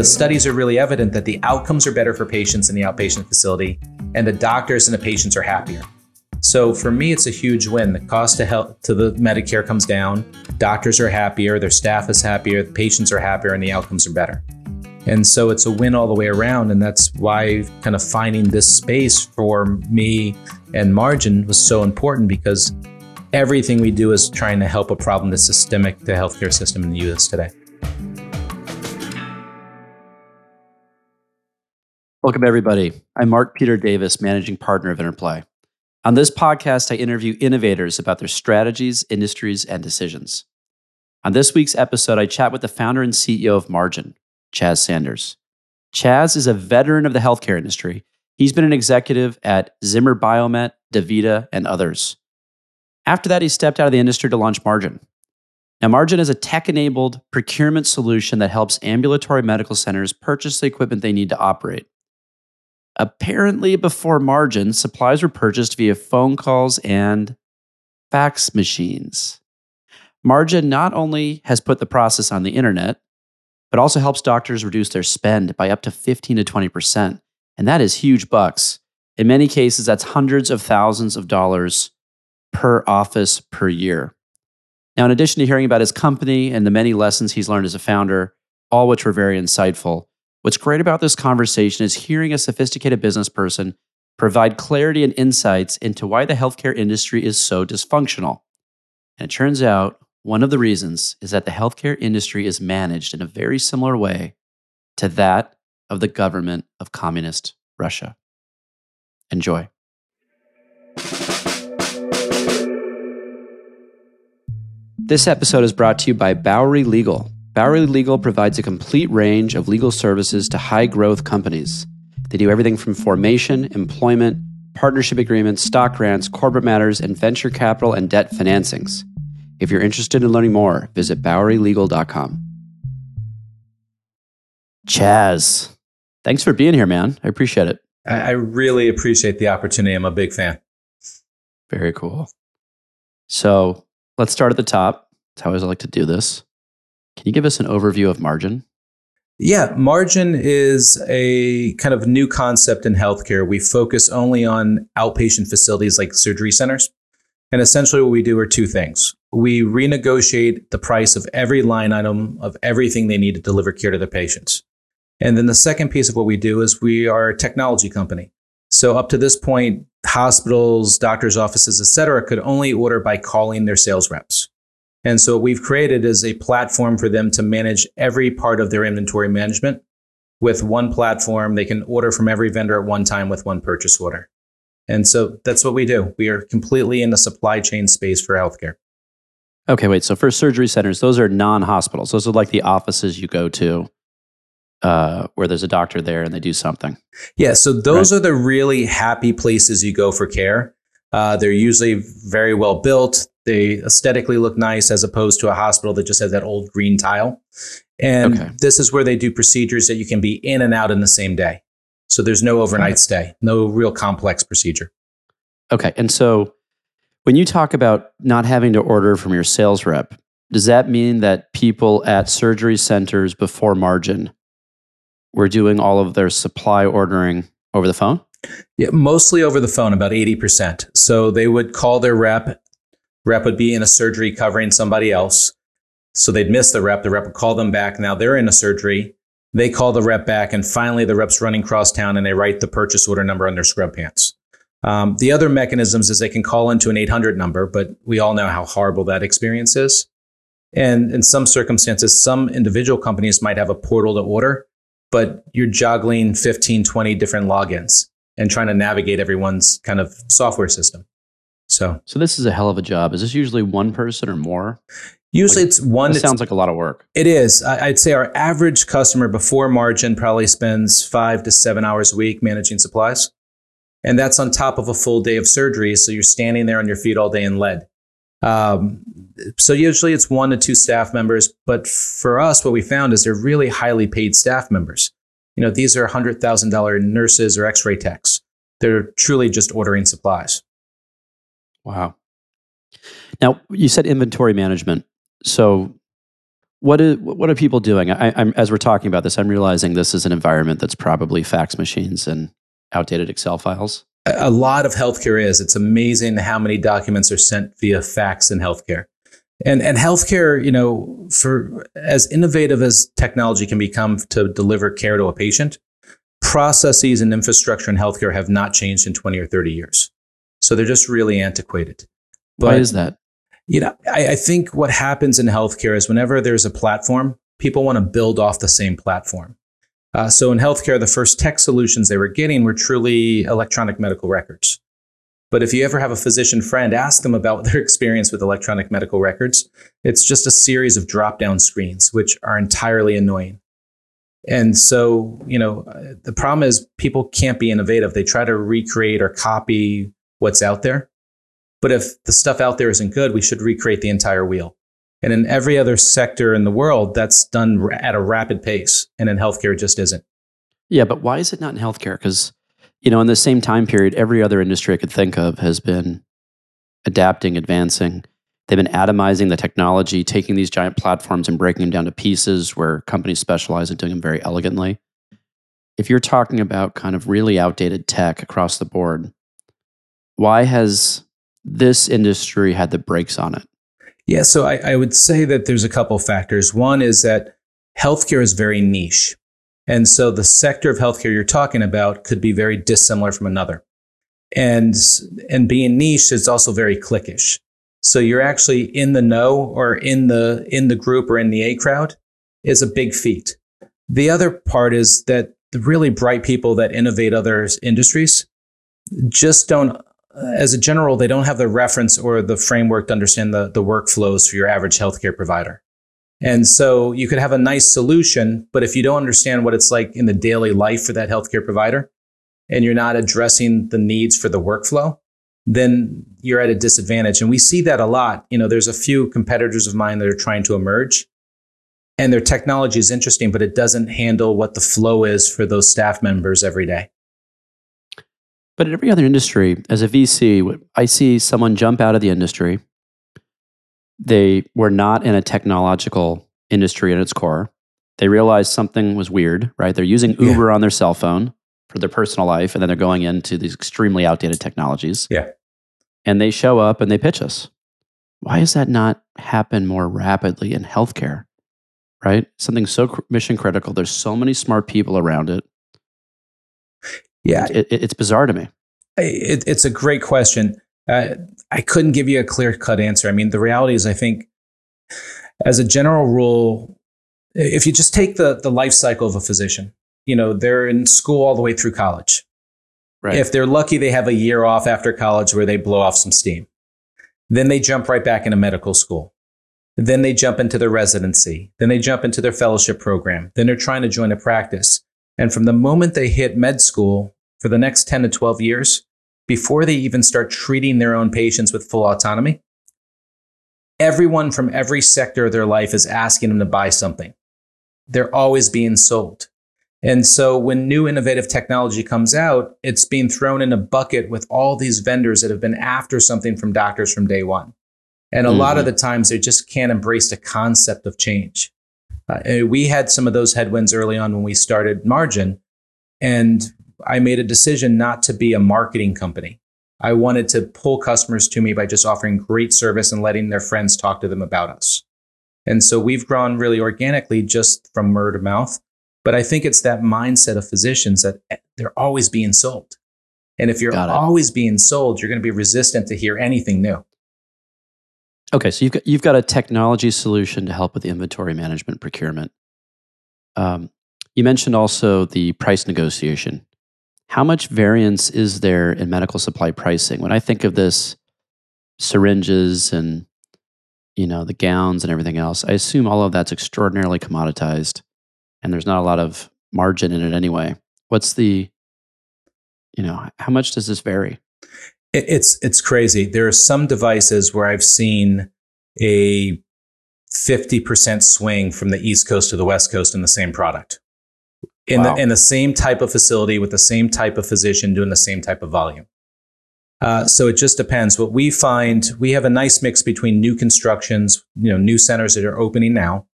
the studies are really evident that the outcomes are better for patients in the outpatient facility, and the doctors and the patients are happier. So for me, it's a huge win. The cost to health to the Medicare comes down. Doctors are happier, their staff is happier, the patients are happier, and the outcomes are better. And so it's a win all the way around. And that's why kind of finding this space for me and margin was so important because everything we do is trying to help a problem that's systemic to the healthcare system in the US today. Welcome, everybody. I'm Mark Peter Davis, managing partner of Interplay. On this podcast, I interview innovators about their strategies, industries, and decisions. On this week's episode, I chat with the founder and CEO of Margin, Chaz Sanders. Chaz is a veteran of the healthcare industry. He's been an executive at Zimmer Biomet, DaVita, and others. After that, he stepped out of the industry to launch Margin. Now, Margin is a tech enabled procurement solution that helps ambulatory medical centers purchase the equipment they need to operate. Apparently, before margin, supplies were purchased via phone calls and fax machines. Margin not only has put the process on the internet, but also helps doctors reduce their spend by up to 15 to 20%. And that is huge bucks. In many cases, that's hundreds of thousands of dollars per office per year. Now, in addition to hearing about his company and the many lessons he's learned as a founder, all which were very insightful, What's great about this conversation is hearing a sophisticated business person provide clarity and insights into why the healthcare industry is so dysfunctional. And it turns out one of the reasons is that the healthcare industry is managed in a very similar way to that of the government of communist Russia. Enjoy. This episode is brought to you by Bowery Legal. Bowery Legal provides a complete range of legal services to high growth companies. They do everything from formation, employment, partnership agreements, stock grants, corporate matters, and venture capital and debt financings. If you're interested in learning more, visit BoweryLegal.com. Chaz, thanks for being here, man. I appreciate it. I really appreciate the opportunity. I'm a big fan. Very cool. So let's start at the top. That's how I always like to do this. Can you give us an overview of margin? Yeah, margin is a kind of new concept in healthcare. We focus only on outpatient facilities like surgery centers. And essentially, what we do are two things. We renegotiate the price of every line item of everything they need to deliver care to their patients. And then the second piece of what we do is we are a technology company. So up to this point, hospitals, doctors' offices, et cetera, could only order by calling their sales reps. And so what we've created is a platform for them to manage every part of their inventory management with one platform. They can order from every vendor at one time with one purchase order. And so that's what we do. We are completely in the supply chain space for healthcare. Okay, wait. So for surgery centers, those are non hospitals. Those are like the offices you go to uh, where there's a doctor there and they do something. Yeah. So those right? are the really happy places you go for care. Uh, they're usually very well built. They aesthetically look nice as opposed to a hospital that just has that old green tile. And okay. this is where they do procedures that you can be in and out in the same day. So there's no overnight stay, no real complex procedure. Okay. And so when you talk about not having to order from your sales rep, does that mean that people at surgery centers before margin were doing all of their supply ordering over the phone? Yeah, mostly over the phone, about 80%. So they would call their rep Rep would be in a surgery covering somebody else. So they'd miss the rep. The rep would call them back. Now they're in a surgery. They call the rep back, and finally the rep's running cross town and they write the purchase order number on their scrub pants. Um, the other mechanisms is they can call into an 800 number, but we all know how horrible that experience is. And in some circumstances, some individual companies might have a portal to order, but you're juggling 15, 20 different logins and trying to navigate everyone's kind of software system. So, so this is a hell of a job. Is this usually one person or more? Usually, like, it's one. It sounds like a lot of work. It is. I'd say our average customer before margin probably spends five to seven hours a week managing supplies, and that's on top of a full day of surgery. So you're standing there on your feet all day in lead. Um, so usually it's one to two staff members, but for us, what we found is they're really highly paid staff members. You know, these are hundred thousand dollar nurses or X-ray techs. They're truly just ordering supplies. Wow. Now, you said inventory management. So, what is what are people doing? I, am as we're talking about this, I'm realizing this is an environment that's probably fax machines and outdated Excel files. A lot of healthcare is. It's amazing how many documents are sent via fax in healthcare. And and healthcare, you know, for as innovative as technology can become to deliver care to a patient, processes and infrastructure in healthcare have not changed in 20 or 30 years. So they're just really antiquated. But, Why is that? You know, I, I think what happens in healthcare is whenever there's a platform, people want to build off the same platform. Uh, so in healthcare, the first tech solutions they were getting were truly electronic medical records. But if you ever have a physician friend, ask them about their experience with electronic medical records. It's just a series of drop down screens, which are entirely annoying. And so, you know, the problem is people can't be innovative. They try to recreate or copy what's out there. But if the stuff out there isn't good, we should recreate the entire wheel. And in every other sector in the world, that's done at a rapid pace. And in healthcare, just isn't. Yeah, but why is it not in healthcare? Because you know, in the same time period, every other industry I could think of has been adapting, advancing. They've been atomizing the technology, taking these giant platforms and breaking them down to pieces where companies specialize in doing them very elegantly. If you're talking about kind of really outdated tech across the board, why has this industry had the brakes on it? Yeah, so I, I would say that there's a couple factors. One is that healthcare is very niche. And so the sector of healthcare you're talking about could be very dissimilar from another. And, and being niche is also very cliquish. So you're actually in the know or in the, in the group or in the A crowd is a big feat. The other part is that the really bright people that innovate other industries just don't, Uh, as a general, they don't have the reference or the framework to understand the, the workflows for your average healthcare provider. And so you could have a nice solution, but if you don't understand what it's like in the daily life for that healthcare provider and you're not addressing the needs for the workflow, then you're at a disadvantage. And we see that a lot. You know, there's a few competitors of mine that are trying to emerge and their technology is interesting, but it doesn't handle what the flow is for those staff members every day. But in every other industry, as a VC, I see someone jump out of the industry they were not in a technological industry at its core. They realized something was weird, right? They're using Uber yeah. on their cell phone for their personal life, and then they're going into these extremely outdated technologies. Yeah. And they show up and they pitch us. Why does that not happen more rapidly in healthcare? Right? Something so cr- mission critical. There's so many smart people around it. Yeah. It, it, it's bizarre to me. It, it's a great question. Uh, I couldn't give you a clear cut answer. I mean, the reality is, I think, as a general rule, if you just take the the life cycle of a physician, you know, they're in school all the way through college. Right. If they're lucky, they have a year off after college where they blow off some steam. Then they jump right back into medical school. Then they jump into their residency. Then they jump into their fellowship program. Then they're trying to join a practice. And from the moment they hit med school for the next 10 to 12 years, before they even start treating their own patients with full autonomy, everyone from every sector of their life is asking them to buy something. They're always being sold. And so when new innovative technology comes out, it's being thrown in a bucket with all these vendors that have been after something from doctors from day one. And a mm-hmm. lot of mm-hmm. the times they just can't embrace the concept of change. Uh, we had some of those headwinds early on when we started Margin. And I made a decision not to be a marketing company. I wanted to pull customers to me by just offering great service and letting their friends talk to them about us. And so we've grown really organically just from word of mouth. But I think it's that mindset of physicians that they're always being sold. And if you're always being sold, you're going to be resistant to hear anything new. Okay, so you've got, you've got a technology solution to help with inventory management procurement. Um, you mentioned also the price negotiation how much variance is there in medical supply pricing? When I think of this, syringes and you know the gowns and everything else, I assume all of that's extraordinarily commoditized, and there's not a lot of margin in it anyway. What's the, you know, how much does this vary? It's it's crazy. There are some devices where I've seen a 50% swing from the East Coast to the West Coast in the same product in wow. the in the same type of facility with the same type of physician doing the same type of volume. Uh, so it just depends. What we find, we have a nice mix between new constructions, you know, new centers that are opening now,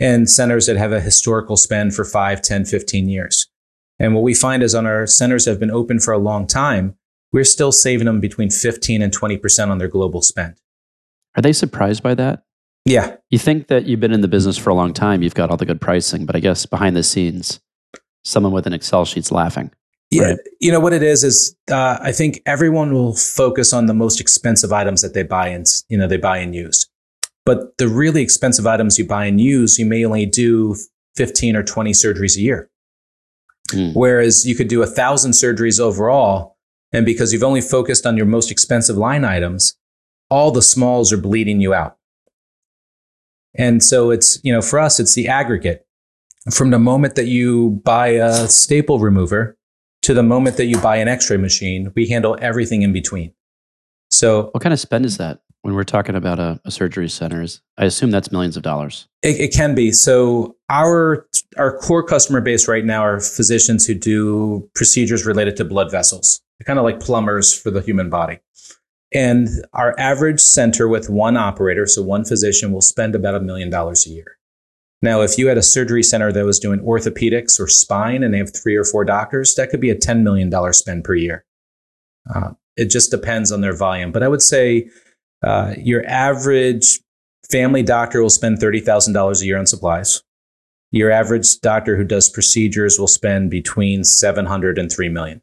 and centers that have a historical spend for 5, 10, 15 years. And what we find is on our centers that have been open for a long time, we're still saving them between 15 and 20% on their global spend. Are they surprised by that? Yeah. You think that you've been in the business for a long time, you've got all the good pricing, but I guess behind the scenes, someone with an Excel sheet's laughing. Yeah, Right. you know what it is is uh, I think everyone will focus on the most expensive items that they buy and you know they buy and use, but the really expensive items you buy and use, you may only do fifteen or twenty surgeries a year, Mm. whereas you could do a thousand surgeries overall, and because you've only focused on your most expensive line items, all the smalls are bleeding you out, and so it's you know for us it's the aggregate from the moment that you buy a staple remover to the moment that you buy an x-ray machine we handle everything in between so What kind of spend is that when we're talking about a, a surgery center? Is, I assume that's millions of dollars. it, it can be so our our core customer base right now are physicians who do procedures related to blood vessels they're kind of like plumbers for the human body and our average center with one operator so one physician will spend about a million dollars a year now if you had a surgery center that was doing orthopedics or spine and they have three or four doctors that could be a $10 million spend per year uh, it just depends on their volume but i would say uh, your average family doctor will spend $30,000 a year on supplies. Your average doctor who does procedures will spend between 700 and 3 million.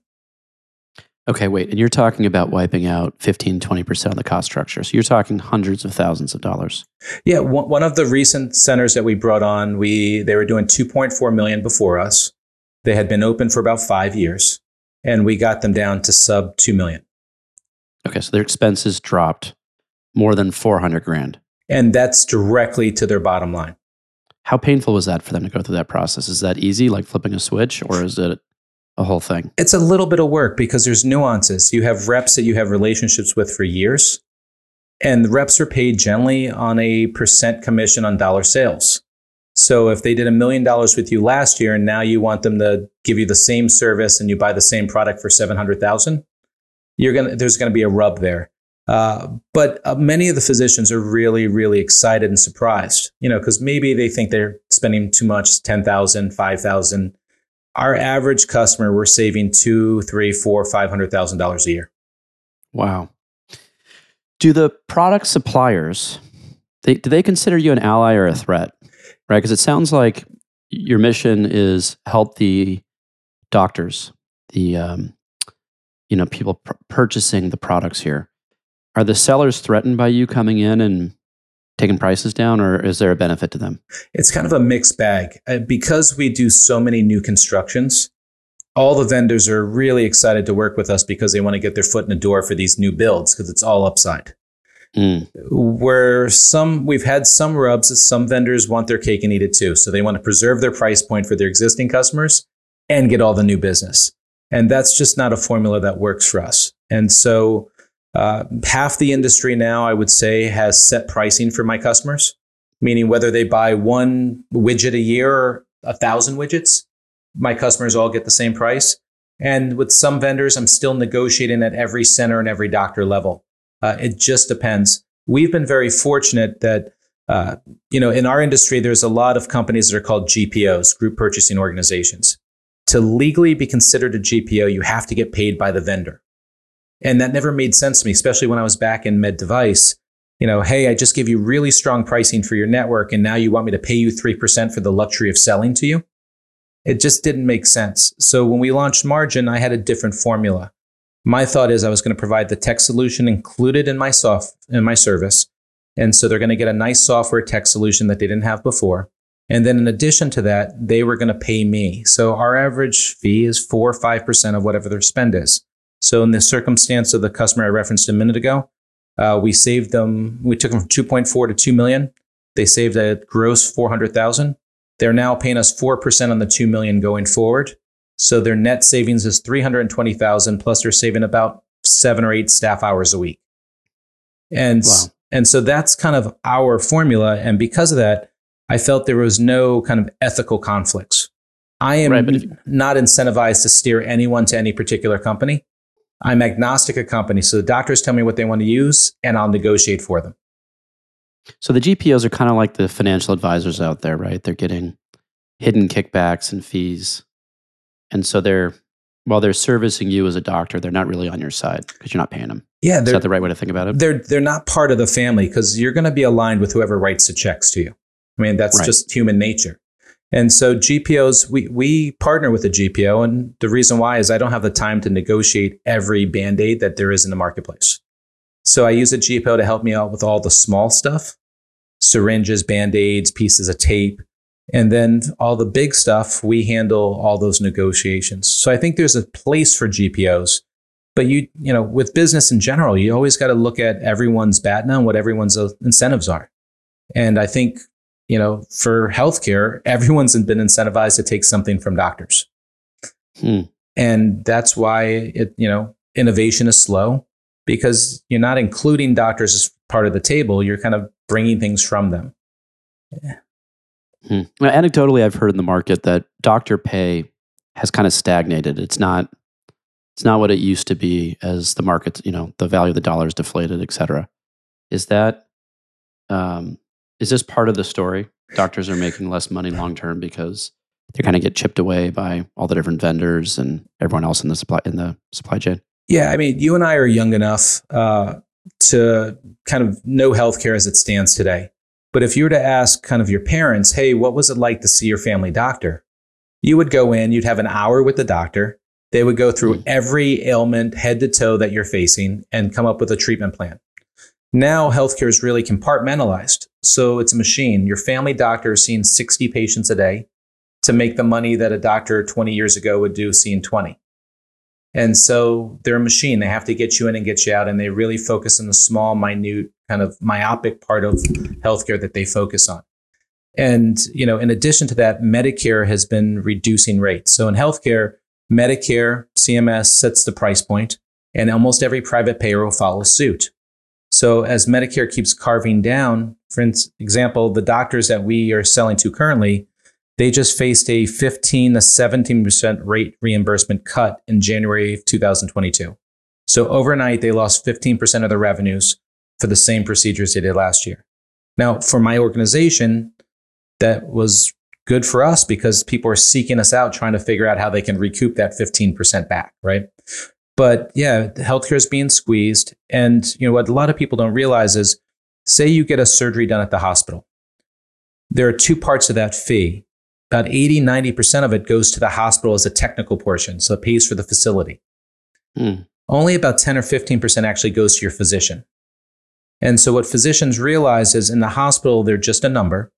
Okay, wait. And you're talking about wiping out 15, 20% of the cost structure. So you're talking hundreds of thousands of dollars. Yeah, one, one of the recent centers that we brought on, we they were doing 2.4 million before us. They had been open for about 5 years and we got them down to sub 2 million. Okay, so their expenses dropped more than 400 grand. And that's directly to their bottom line. How painful was that for them to go through that process? Is that easy, like flipping a switch, or is it a whole thing? It's a little bit of work because there's nuances. You have reps that you have relationships with for years, and the reps are paid generally on a percent commission on dollar sales. So if they did a million dollars with you last year and now you want them to give you the same service and you buy the same product for 700,000, you're going to there's going to be a rub there. Uh, but uh, many of the physicians are really, really excited and surprised, you know, because maybe they think they're spending too much, 10,000, 5,000 our average customer we're saving two three four five hundred thousand dollars a year Wow. Do the product suppliers they, do they consider you an ally or a threat? Right? Because it sounds like your mission is help the doctors, the um, you know people pr- purchasing the products here. Are the sellers threatened by you coming in and taking prices down, or is there a benefit to them? it's kind of a mixed bag. Uh, because we do so many new constructions all the vendors are really excited to work with us because they want to get their foot in the door for these new builds because it's all upside. Mm. where some we've had some rubs some vendors want their cake and eat it too. So they want to preserve their price point for their existing customers and get all the new business. And that's just not a formula that works for us. And so uh, half the industry now i would say has set pricing for my customers meaning whether they buy one widget a year or a thousand widgets my customers all get the same price and with some vendors i'm still negotiating at every center and every doctor level uh, it just depends. We've been very fortunate that, uh, you know, in our industry, there's a lot of companies that are called GPOs, group purchasing organizations. To legally be considered a GPO, you have to get paid by the vendor. And that never made sense to me, especially when I was back in med device. You know, hey, I just give you really strong pricing for your network, and now you want me to pay you 3% for the luxury of selling to you? It just didn't make sense. So when we launched Margin, I had a different formula my thought is I was going to provide the tech solution included in my soft in my service. And so they're going to get a nice software tech solution that they didn't have before. And then in addition to that, they were going to pay me. So our average fee is four or five percent of whatever their spend is. So in the circumstance of the customer I referenced a minute ago, uh, we saved them. We took them from 2.4 to 2 million. They saved a gross 400,000. They're now paying us four percent on the 2 million going forward. So their net savings is 320,000 plus they're saving about 7 or 8 staff hours a week. And Wow. and so that's kind of our formula and because of that I felt there was no kind of ethical conflicts. I am Right, if- not incentivized to steer anyone to any particular company. I'm agnostic of company. So the doctors tell me what they want to use and I'll negotiate for them. So the GPOs are kind of like the financial advisors out there, right? They're getting hidden kickbacks and fees. And so they're while they're servicing you as a doctor, they're not really on your side because you're not paying them. Yeah, Is that the right way to think about it? they're they're not part of the family because you're going to be aligned with whoever writes the checks to you. I mean, that's Right. just human nature. And so GPOs, we we partner with a GPO, and the reason why is I don't have the time to negotiate every band aid that there is in the marketplace. So I use a GPO to help me out with all the small stuff, syringes, band aids, pieces of tape, and then all the big stuff we handle all those negotiations. So I think there's a place for GPOs but you you know with business in general you always got to look at everyone's BATNA and what everyone's uh, incentives are and i think you know for healthcare everyone's been incentivized to take something from doctors Hmm. and that's why it you know innovation is slow because you're not including doctors as part of the table you're kind of bringing things from them Hmm. Well, anecdotally, I've heard in the market that doctor pay has kind of stagnated. It's not it's not what it used to be as the market, you know, the value of the dollar is deflated, et cetera. Is that um, is this part of the story? Doctors are making less money long term because they kind of get chipped away by all the different vendors and everyone else in the supply in the supply chain. Yeah, I mean, you and I are young enough uh, to kind of know healthcare as it stands today. But if you were to ask kind of your parents, hey, what was it like to see your family doctor? You would go in, you'd have an hour with the doctor. They would go through Mm. every ailment head to toe that you're facing and come up with a treatment plan. Now, healthcare is really compartmentalized. So it's a machine. Your family doctor is seeing 60 patients a day to make the money that a doctor 20 years ago would do seeing 20. And so they're a machine. They have to get you in and get you out. And they really focus on the small, minute, kind of myopic part of healthcare that they focus on. And, you know, in addition to that, Medicare has been reducing rates. So in healthcare, Medicare, CMS sets the price point, and almost every private payer will follow suit. So as Medicare keeps carving down, for example, the doctors that we are selling to currently, they just faced a 15 to 17% rate reimbursement cut in January of 2022. So overnight, they lost 15% of their revenues for the same procedures they did last year. Now, for my organization, that was good for us because people are seeking us out trying to figure out how they can recoup that 15% back, right? But yeah, the healthcare is being squeezed. And you know what a lot of people don't realize is say you get a surgery done at the hospital. There are two parts of that fee. About 80, 90% of it goes to the hospital as a technical portion. So it pays for the facility. Hmm. Only about 10 or 15% actually goes to your physician. And so what physicians realize is in the hospital, they're just a number.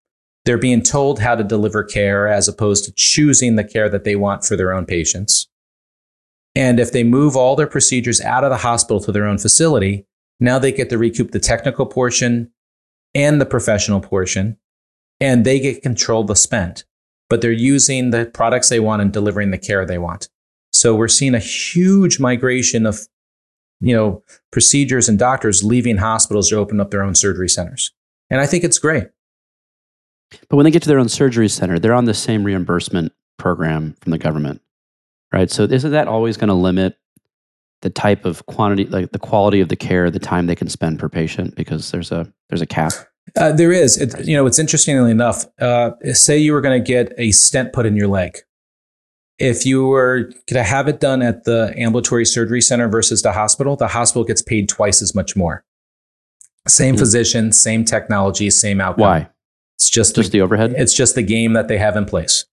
They're being told how to deliver care as opposed to choosing the care that they want for their own patients. And if they move all their procedures out of the hospital to their own facility, now they get to recoup the technical portion and the professional portion, and they get control of the spend. But they're using the products they want and delivering the care they want. So we're seeing a huge migration of, you know, procedures and doctors leaving hospitals to open up their own surgery centers. And I think it's great. But when they get to their own surgery center, they're on the same reimbursement program from the government, right? So isn't that always going to limit the type of quantity, like the quality of the care, the time they can spend per patient, because there's a there's a cap. Uh, there is. It, you know, it's interestingly enough. Uh, say you were going to get a stent put in your leg. If you were to have it done at the ambulatory surgery center versus the hospital, the hospital gets paid twice as much more. Same Hmm. physician, same technology, same outcome. Why? It's just, Just the, the overhead, it's just the game that they have in place.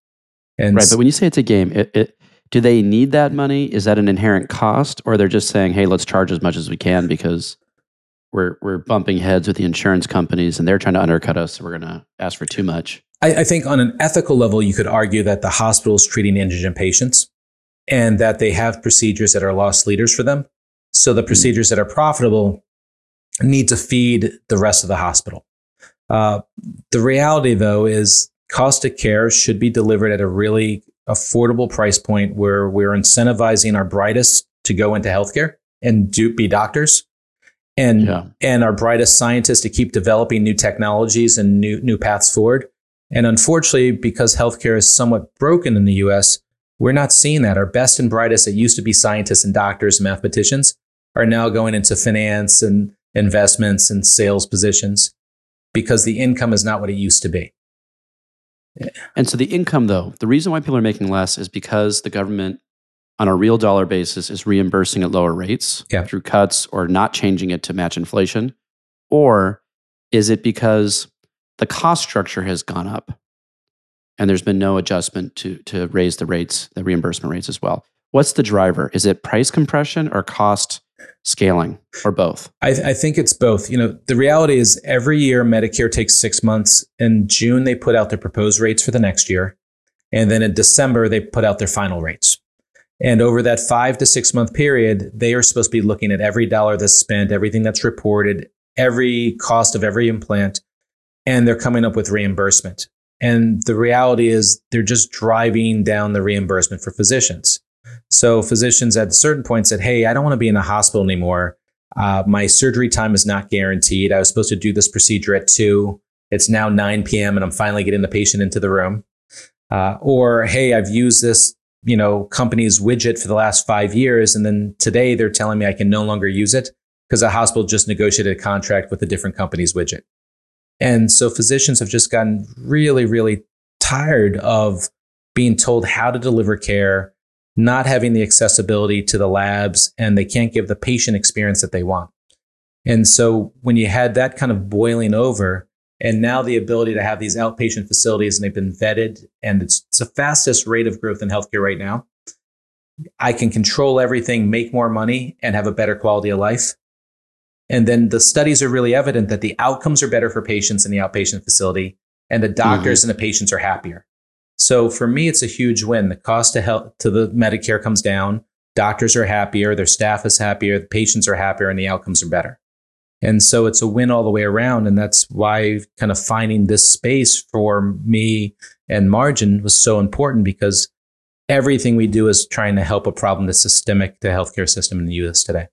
And right? But when you say it's a game, it, it do they need that money? Is that an inherent cost, or they're just saying, "Hey, let's charge as much as we can because we're we're bumping heads with the insurance companies and they're trying to undercut us, so we're going to ask for too much." I, I think on an ethical level, you could argue that the hospital is treating indigent patients and that they have procedures that are loss leaders for them. So the procedures that are profitable need to feed the rest of the hospital. Uh, the reality, though, is cost of care should be delivered at a really affordable price point where we're incentivizing our brightest to go into healthcare and do, be doctors. And, Yeah. and our brightest scientists to keep developing new technologies and new, new paths forward. And unfortunately, because healthcare is somewhat broken in the US, we're not seeing that. Our best and brightest that used to be scientists and doctors and mathematicians are now going into finance and investments and sales positions. because the income is not what it used to be. And so the income, though, the reason why people are making less is because the government, on a real dollar basis, is reimbursing at lower rates Yeah. through cuts or not changing it to match inflation? Or is it because the cost structure has gone up and there's been no adjustment to, to raise the rates, the reimbursement rates as well? What's the driver? Is it price compression or cost scaling or both? I, I think it's both. You know, the reality is every year Medicare takes six months. In June, they put out their proposed rates for the next year. And then in December, they put out their final rates. And over that five to six month period, they are supposed to be looking at every dollar that's spent, everything that's reported, every cost of every implant, and they're coming up with reimbursement. And the reality is they're just driving down the reimbursement for physicians. So physicians at certain point said, Hey, I don't want to be in the hospital anymore. Uh, my surgery time is not guaranteed. I was supposed to do this procedure at two. It's now 9 p.m. and I'm finally getting the patient into the room. Uh, or, Hey, I've used this, you know, company's widget for the last five years. And then today they're telling me I can no longer use it because the hospital just negotiated a contract with a different company's widget. And so physicians have just gotten really, really tired of being told how to deliver care, not having the accessibility to the labs, and they can't give the patient experience that they want. And so when you had that kind of boiling over, and now the ability to have these outpatient facilities and they've been vetted, and it's, it's the fastest rate of growth in healthcare right now. I can control everything, make more money, and have a better quality of life. And then the studies are really evident that the outcomes are better for patients in the outpatient facility, and the doctors mm-hmm. and the patients are happier. So for me, it's a huge win. The cost to health to the Medicare comes down. Doctors are happier, their staff is happier, the patients are happier, and the outcomes are better. And so it's a win all the way around. And that's why kind of finding this space for me and margin was so important because everything we do is trying to help a problem that's systemic to healthcare system in the US today.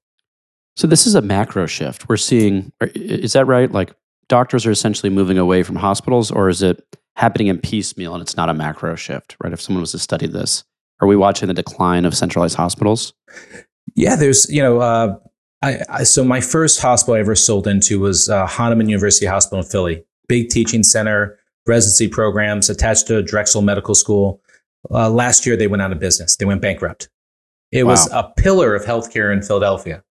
So this is a macro shift. We're seeing, is that right? Like doctors are essentially moving away from hospitals, or is it happening in piecemeal and it's not a macro shift, right? If someone was to study this, are we watching the decline of centralized hospitals? Yeah, there's, you know, uh, I, I, so my first hospital I ever sold into was uh, Hahnemann University Hospital in Philly, big teaching center, residency programs attached to Drexel Medical School. Uh, last year, they went out of business. They went bankrupt. It wow. was a pillar of healthcare in Philadelphia.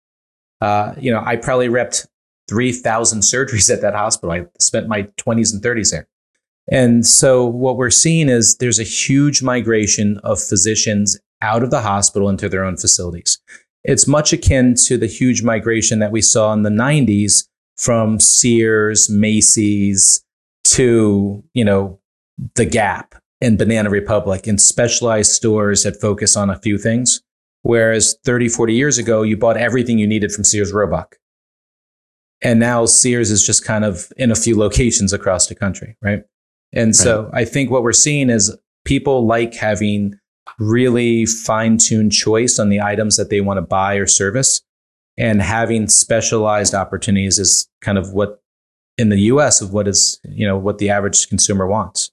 Uh, you know, I probably repped 3,000 surgeries at that hospital. I spent my 20s and 30s there. And so what we're seeing is there's a huge migration of physicians out of the hospital into their own facilities. It's much akin to the huge migration that we saw in the 90s from Sears, Macy's to, you know, The Gap and Banana Republic and specialized stores that focus on a few things. Whereas 30, 40 years ago, you bought everything you needed from Sears Roebuck. And now Sears is just kind of in a few locations across the country, right? And so. I think what we're seeing is people like having really fine tuned choice on the items that they want to buy or service. And having specialized opportunities is kind of what in the US of what is, you know, what the average consumer wants.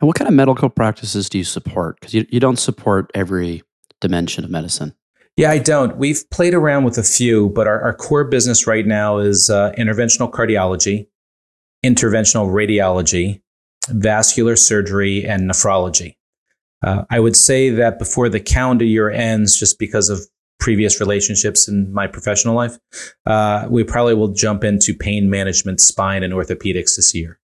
And what kind of medical practices do you support? Because you, you don't support every dimension of medicine. Yeah, I don't. We've played around with a few, but our, our core business right now is uh, interventional cardiology, interventional radiology, vascular surgery, and nephrology. Uh, I would say that before the calendar year ends, just because of previous relationships in my professional life, uh, we probably will jump into pain management, spine, and orthopedics this year.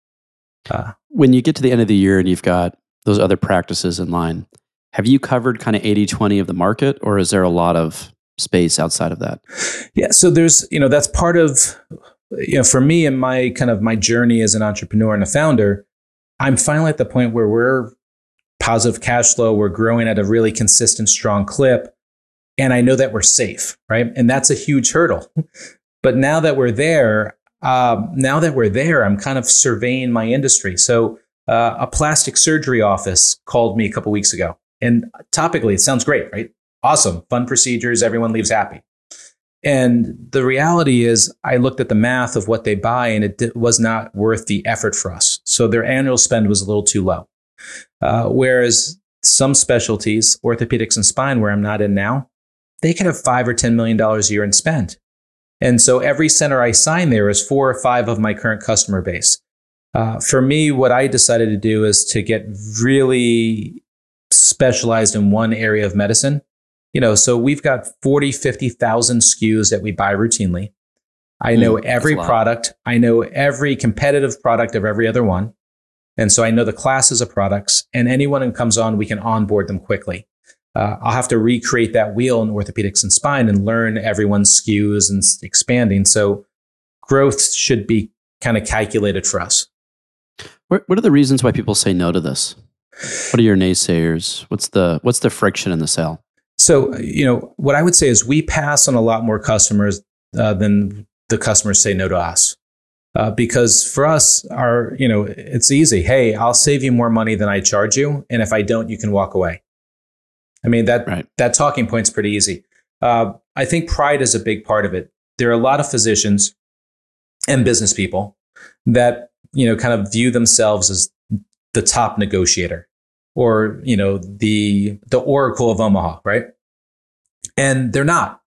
Uh, when you get to the end of the year and you've got those other practices in line, have you covered kind of 80 20 of the market, or is there a lot of space outside of that? Yeah, so there's, you know, that's part of, you know, for me and my kind of my journey as an entrepreneur and a founder, I'm finally at the point where we're positive cash flow, we're growing at a really consistent, strong clip. And I know that we're safe, right? And that's a huge hurdle. but now that we're there, um, now that we're there, I'm kind of surveying my industry. So uh, a plastic surgery office called me a couple weeks ago. And topically, it sounds great, right? Awesome, fun procedures, everyone leaves happy. And the reality is, I looked at the math of what they buy, and it was not worth the effort for us. So their annual spend was a little too low. Uh, whereas some specialties, orthopedics and spine, where I'm not in now, they could have five or ten million dollars a year in spend. And so every center I sign there is four or five of my current customer base. Uh, for me, what I decided to do is to get really specialized in one area of medicine. You know, so we've got 40, 50,000 SKUs that we buy routinely. I know mm, every product. I know every competitive product of every other one. And so I know the classes of products and anyone who comes on, we can onboard them quickly. Uh, I'll have to recreate that wheel in orthopedics and spine and learn everyone's SKUs and expanding. So growth should be kind of calculated for us. What, what are the reasons why people say no to this? What are your naysayers? What's the what's the friction in the sale? So you know what I would say is we pass on a lot more customers uh, than the customers say no to us. Uh, because for us, our you know it's easy. Hey, I'll save you more money than I charge you, and if I don't, you can walk away. I mean that right. that talking point's pretty easy. Uh, I think pride is a big part of it. There are a lot of physicians and business people that you know kind of view themselves as the top negotiator or you know the the oracle of omaha right and they're not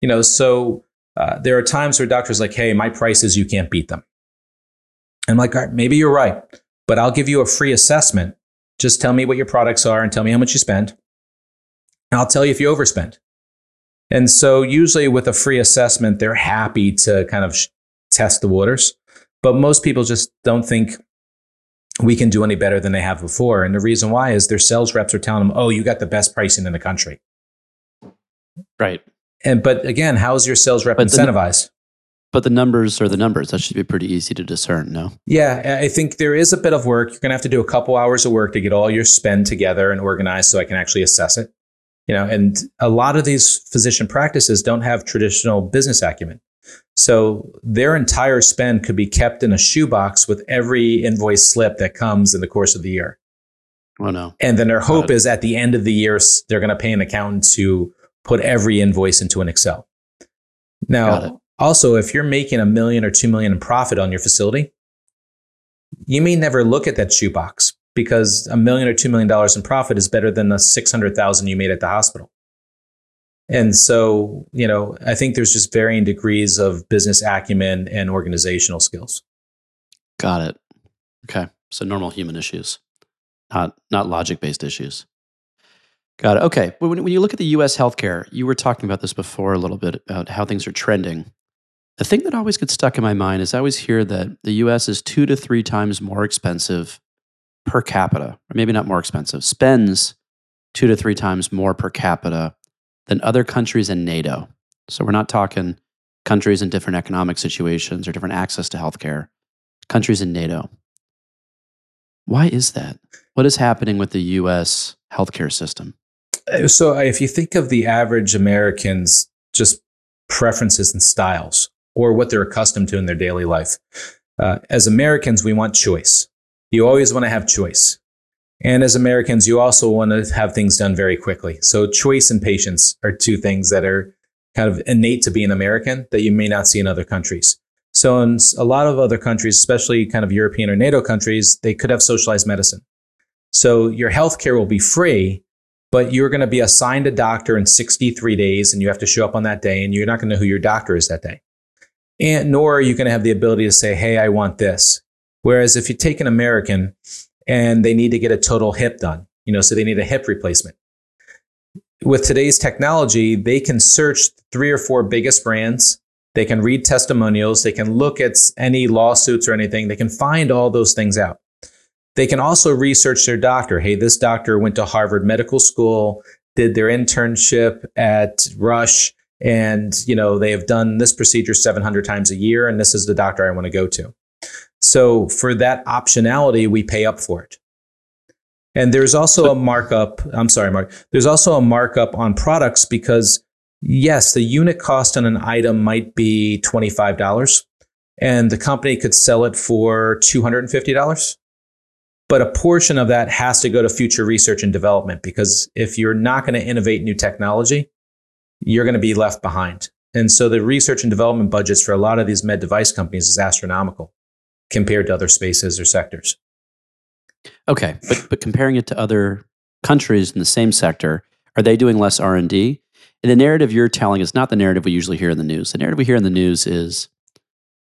you know so uh, there are times where doctors like hey my prices you can't beat them i'm like all right, maybe you're right but i'll give you a free assessment just tell me what your products are and tell me how much you spend and i'll tell you if you overspend and so usually with a free assessment they're happy to kind of sh- test the waters but most people just don't think we can do any better than they have before. And the reason why is their sales reps are telling them, oh, you got the best pricing in the country. Right. And but again, how is your sales rep but incentivized? The, but the numbers are the numbers. That should be pretty easy to discern, no? Yeah, I think there is a bit of work. You're gonna have to do a couple hours of work to get all your spend together and organized so I can actually assess it. You know, and a lot of these physician practices don't have traditional business acumen. So their entire spend could be kept in a shoebox with every invoice slip that comes in the course of the year. Oh no. And then their hope is at the end of the year, they're going to pay an accountant to put every invoice into an Excel. Now, also, if you're making a million or two million in profit on your facility, you may never look at that shoebox because a million or two million dollars in profit is better than the 600,000 you made at the hospital. And so, you know, I think there's just varying degrees of business acumen and organizational skills. Got it. Okay. So normal human issues, not not logic based issues. Got it. Okay. When, when you look at the U.S. healthcare, you were talking about this before a little bit about how things are trending. The thing that always gets stuck in my mind is I always hear that the U.S. is two to three times more expensive per capita, or maybe not more expensive, spends two to three times more per capita than other countries in NATO. So we're not talking countries in different economic situations or different access to healthcare, countries in NATO. Why is that? What is happening with the US healthcare system? Uh, so, if you think of the average Americans, just preferences and styles, or what they're accustomed to in their daily life, uh, as Americans, we want choice. You always want to have choice. And as Americans, you also want to have things done very quickly. So choice and patience are two things that are kind of innate to being American that you may not see in other countries. So in a lot of other countries, especially kind of European or NATO countries, they could have socialized medicine. So your healthcare will be free, but you're going to be assigned a doctor in 63 days and you have to show up on that day and you're not going to know who your doctor is that day. And nor are you going to have the ability to say, Hey, I want this. Whereas if you take an American and they need to get a total hip done, you know, so they need a hip replacement. With today's technology, they can search three or four biggest brands. They can read testimonials. They can look at any lawsuits or anything. They can find all those things out. They can also research their doctor. Hey, this doctor went to Harvard Medical School, did their internship at Rush, and you know they have done this procedure 700 times a year, and this is the doctor I want to go to. So for that optionality, we pay up for it. And there's also a markup. I'm sorry, Mark. There's also a markup on products because, yes, the unit cost on an item might be $25 and the company could sell it for $250. But a portion of that has to go to future research and development because if you're not going to innovate new technology, you're going to be left behind. And so the research and development budgets for a lot of these med device companies is astronomical compared to other spaces or sectors. Okay, but but comparing it to other countries in the same sector, are they doing less R and the narrative you're telling is not the narrative we usually hear in the news. The narrative we hear in the news is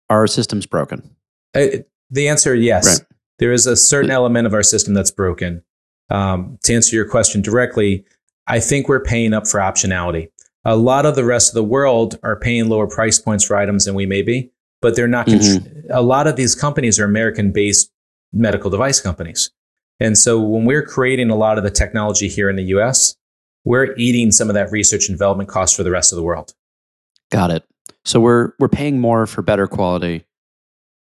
our system's broken. I, the answer, yes. Right. There is a certain element of our system that's broken. Um, to answer your question directly, I think we're paying up for optionality. A lot of the rest of the world are paying lower price points for items than we may be, but they're not. Mm-hmm. a lot of these companies are American based medical device companies. And so when we're creating a lot of the technology here in the US, we're eating some of that research and development cost for the rest of the world. Got it. So we're we're paying more for better quality,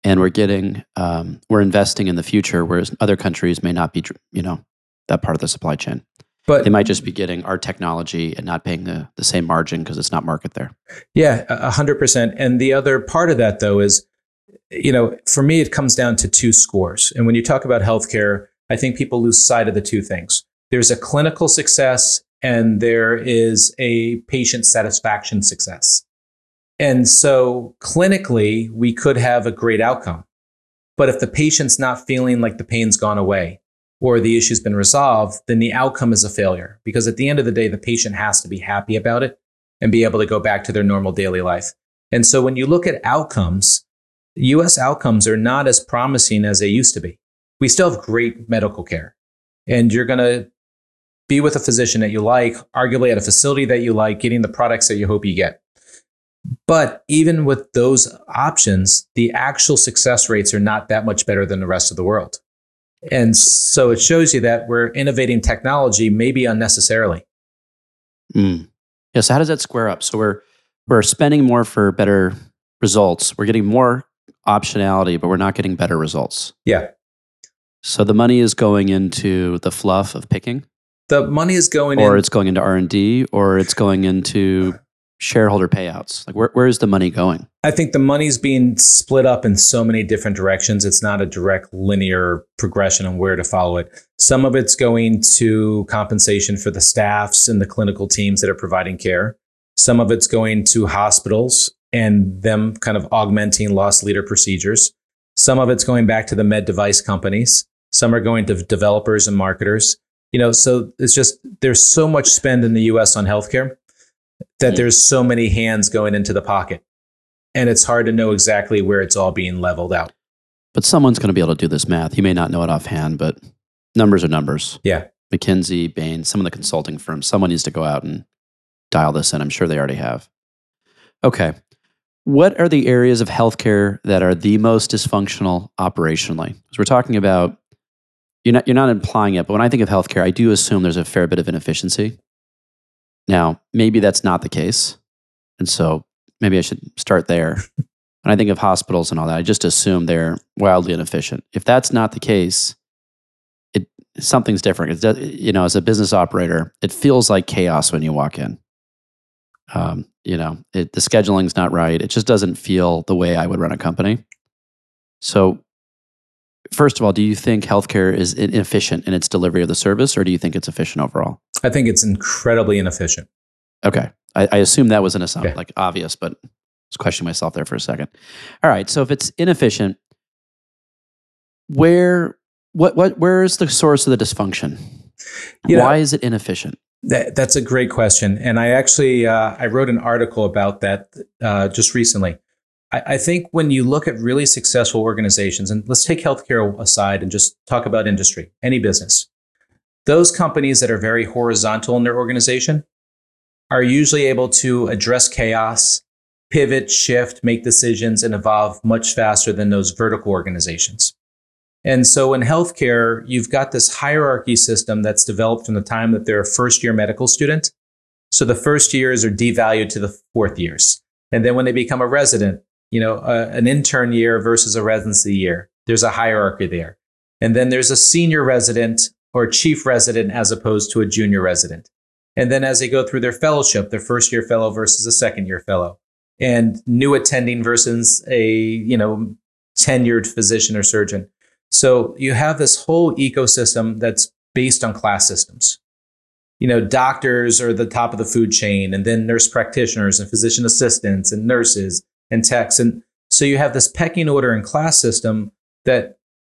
and we're getting um, we're investing in the future, whereas other countries may not be, you know, that part of the supply chain. But they might just be getting our technology and not paying the, the same margin because it's not market there. Yeah, a hundred percent. And the other part of that though is, you know, for me it comes down to two scores. And when you talk about healthcare, I think people lose sight of the two things. There's a clinical success and there is a patient satisfaction success. And so clinically, we could have a great outcome. But if the patient's not feeling like the pain's gone away or the issue's been resolved, then the outcome is a failure. Because at the end of the day, the patient has to be happy about it and be able to go back to their normal daily life. And so when you look at outcomes, US outcomes are not as promising as they used to be. We still have great medical care. And you're going to be with a physician that you like, arguably at a facility that you like, getting the products that you hope you get. But even with those options, the actual success rates are not that much better than the rest of the world. And so it shows you that we're innovating technology maybe unnecessarily. Mm. Yeah. So how does that square up? So we're we're spending more for better results. We're getting more optionality, but we're not getting better results. Yeah. So the money is going into the fluff of picking. The money is going, or in, it's going into R and D, or it's going into shareholder payouts? Like, where, where is the money going? I think the money's being split up in so many different directions. It's not a direct linear progression on where to follow it. Some of it's going to compensation for the staffs and the clinical teams that are providing care. Some of it's going to hospitals and them kind of augmenting loss leader procedures. Some of it's going back to the med device companies. Some are going to developers and marketers. You know, so it's just there's so much spend in the US on healthcare that mm-hmm. there's so many hands going into the pocket. And it's hard to know exactly where it's all being leveled out. But someone's going to be able to do this math. You may not know it offhand, but numbers are numbers. Yeah. McKinsey, Bain, some of the consulting firms, someone needs to go out and dial this in. I'm sure they already have. Okay. What are the areas of healthcare that are the most dysfunctional operationally? Because we're talking about, you're not, you're not implying it, but when I think of healthcare, I do assume there's a fair bit of inefficiency. Now, maybe that's not the case. And so maybe I should start there. when I think of hospitals and all that, I just assume they're wildly inefficient. If that's not the case, it something's different. It's, you know, as a business operator, it feels like chaos when you walk in. Um, you know, it, the scheduling's not right. It just doesn't feel the way I would run a company. So, first of all, do you think healthcare is inefficient in its delivery of the service, or do you think it's efficient overall? I think it's incredibly inefficient. Okay. I, I assume that was an assumption, okay. like obvious, but I was questioning myself there for a second. All right. So if it's inefficient, where what what where is the source of the dysfunction? You Why know, is it inefficient? That, that's a great question, and I actually uh, I wrote an article about that uh, just recently. I, I think when you look at really successful organizations, and let's take healthcare aside and just talk about industry, any business those companies that are very horizontal in their organization are usually able to address chaos, pivot, shift, make decisions, and evolve much faster than those vertical organizations. And so in healthcare, you've got this hierarchy system that's developed from the time that they're a first year medical student. So the first years are devalued to the fourth years. And then when they become a resident, you know, a, an intern year versus a residency year, there's a hierarchy there. And then there's a senior resident or chief resident as opposed to a junior resident. And then as they go through their fellowship, their first year fellow versus a second year fellow, and new attending versus a, you know, tenured physician or surgeon. So you have this whole ecosystem that's based on class systems. You know, doctors are the top of the food chain, and then nurse practitioners and physician assistants and nurses and techs. And so you have this pecking order and class system that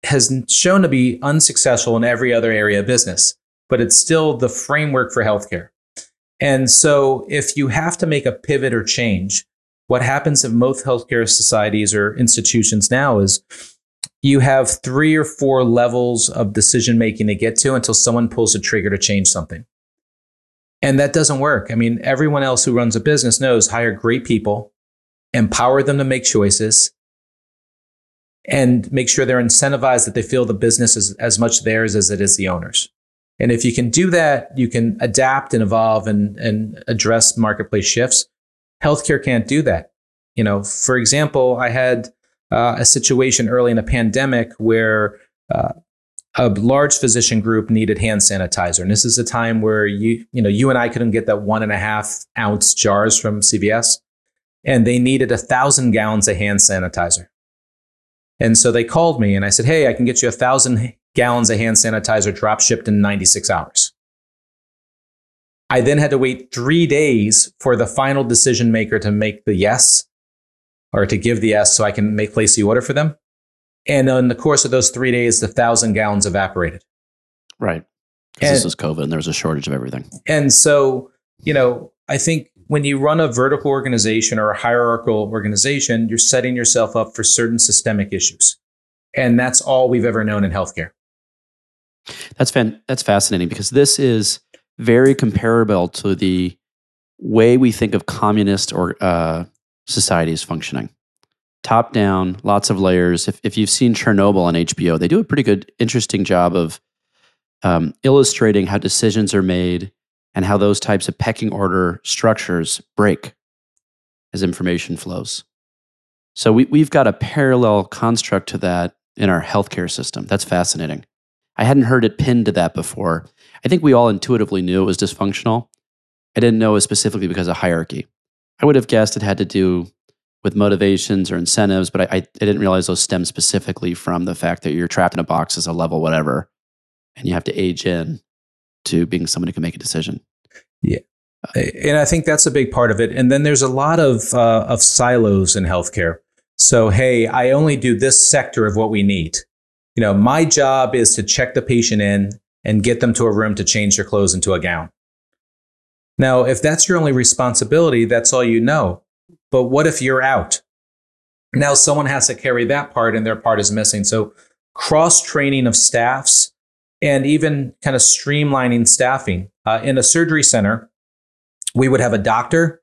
has shown to be unsuccessful in every other area of business, but it's still the framework for healthcare. And so if you have to make a pivot or change, what happens in most healthcare societies or institutions now is you have three or four levels of decision making to get to until someone pulls a trigger to change something. And that doesn't work. I mean, everyone else who runs a business knows hire great people, empower them to make choices, and make sure they're incentivized that they feel the business is as much theirs as it is the owners. And if you can do that, you can adapt and evolve and, and address marketplace shifts. Healthcare can't do that. You know, for example, I had uh, a situation early in a pandemic where uh, a large physician group needed hand sanitizer. And this is a time where you, you know, you and I couldn't get that one and a half ounce jars from CVS. And they needed a thousand gallons of hand sanitizer. And so they called me and I said, Hey, I can get you a thousand gallons of hand sanitizer drop shipped in 96 hours. I then had to wait three days for the final decision maker to make the yes or to give the yes so I can make place the order for them. And in the course of those three days, the thousand gallons evaporated. Right. Because this was COVID and there was a shortage of everything. And so, you know, I think when you run a vertical organization or a hierarchical organization, you're setting yourself up for certain systemic issues. And that's all we've ever known in healthcare. That's fan- that's fascinating because this is very comparable to the way we think of communist or uh, societies functioning top down, lots of layers. If, if you've seen Chernobyl on HBO, they do a pretty good, interesting job of um, illustrating how decisions are made and how those types of pecking order structures break as information flows. So we, we've got a parallel construct to that in our healthcare system. That's fascinating. I hadn't heard it pinned to that before. I think we all intuitively knew it was dysfunctional. I didn't know it specifically because of hierarchy. I would have guessed it had to do with motivations or incentives, but I, I, didn't realize those stem specifically from the fact that you're trapped in a box as a level whatever, and you have to age in to being someone who can make a decision. Yeah. And I think that's a big part of it. And then there's a lot of uh, of silos in healthcare. So hey, I only do this sector of what we need. You know, my job is to check the patient in and get them to a room to change their clothes into a gown. Now, if that's your only responsibility, that's all you know. But what if you're out? Now someone has to carry that part and their part is missing. So cross training of staffs and even kind of streamlining staffing. Uh, in a surgery center, we would have a doctor,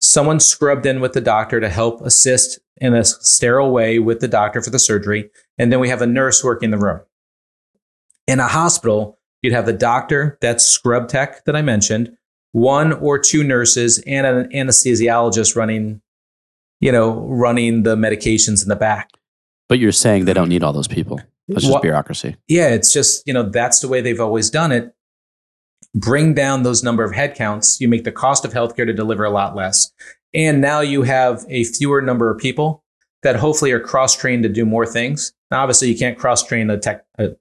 someone scrubbed in with the doctor to help assist in a sterile way with the doctor for the surgery. And then we have a nurse working the room. In a hospital, you'd have the doctor, that's scrub tech that I mentioned, one or two nurses and an anesthesiologist running, you know, running the medications in the back. But you're saying they don't need all those people. That's just bureaucracy. Yeah, it's just, you know, that's the way they've always done it. Bring down those number of headcounts. You make the cost of healthcare to deliver a lot less. And now you have a fewer number of people that hopefully are cross trained to do more things. Now, obviously, you can't cross train a tech, a,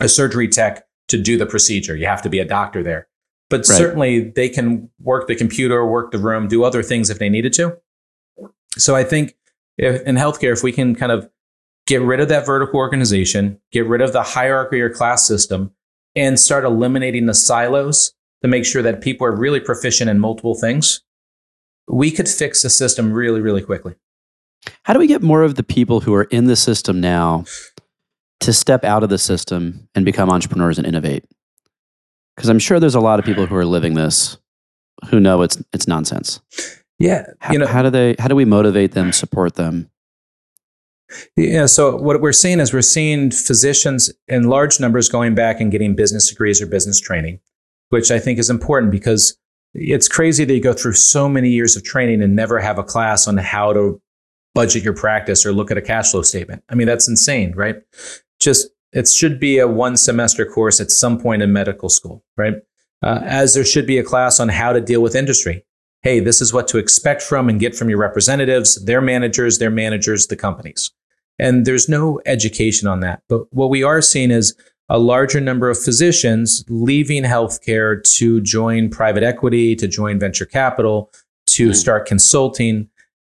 a surgery tech to do the procedure. You have to be a doctor there but right. certainly they can work the computer, work the room, do other things if they needed to. So I think if, in healthcare, if we can kind of get rid of that vertical organization, get rid of the hierarchy or class system, and start eliminating the silos to make sure that people are really proficient in multiple things, we could fix the system really, really quickly. How do we get more of the people who are in the system now to step out of the system and become entrepreneurs and innovate? Because I'm sure there's a lot of people who are living this who know it's it's nonsense. Yeah, how, you know, how do they? How do we motivate them, support them? Yeah, so what we're seeing is we're seeing physicians in large numbers going back and getting business degrees or business training, which I think is important because it's crazy that you go through so many years of training and never have a class on how to budget your practice or look at a cash flow statement. I mean, that's insane, right? Just it should be a one semester course at some point in medical school, right? Uh, as there should be a class on how to deal with industry. Hey, this is what to expect from and get from your representatives, their managers, their managers, the companies. And there's no education on that. But what we are seeing is a larger number of physicians leaving healthcare to join private equity, to join venture capital, to mm. start consulting.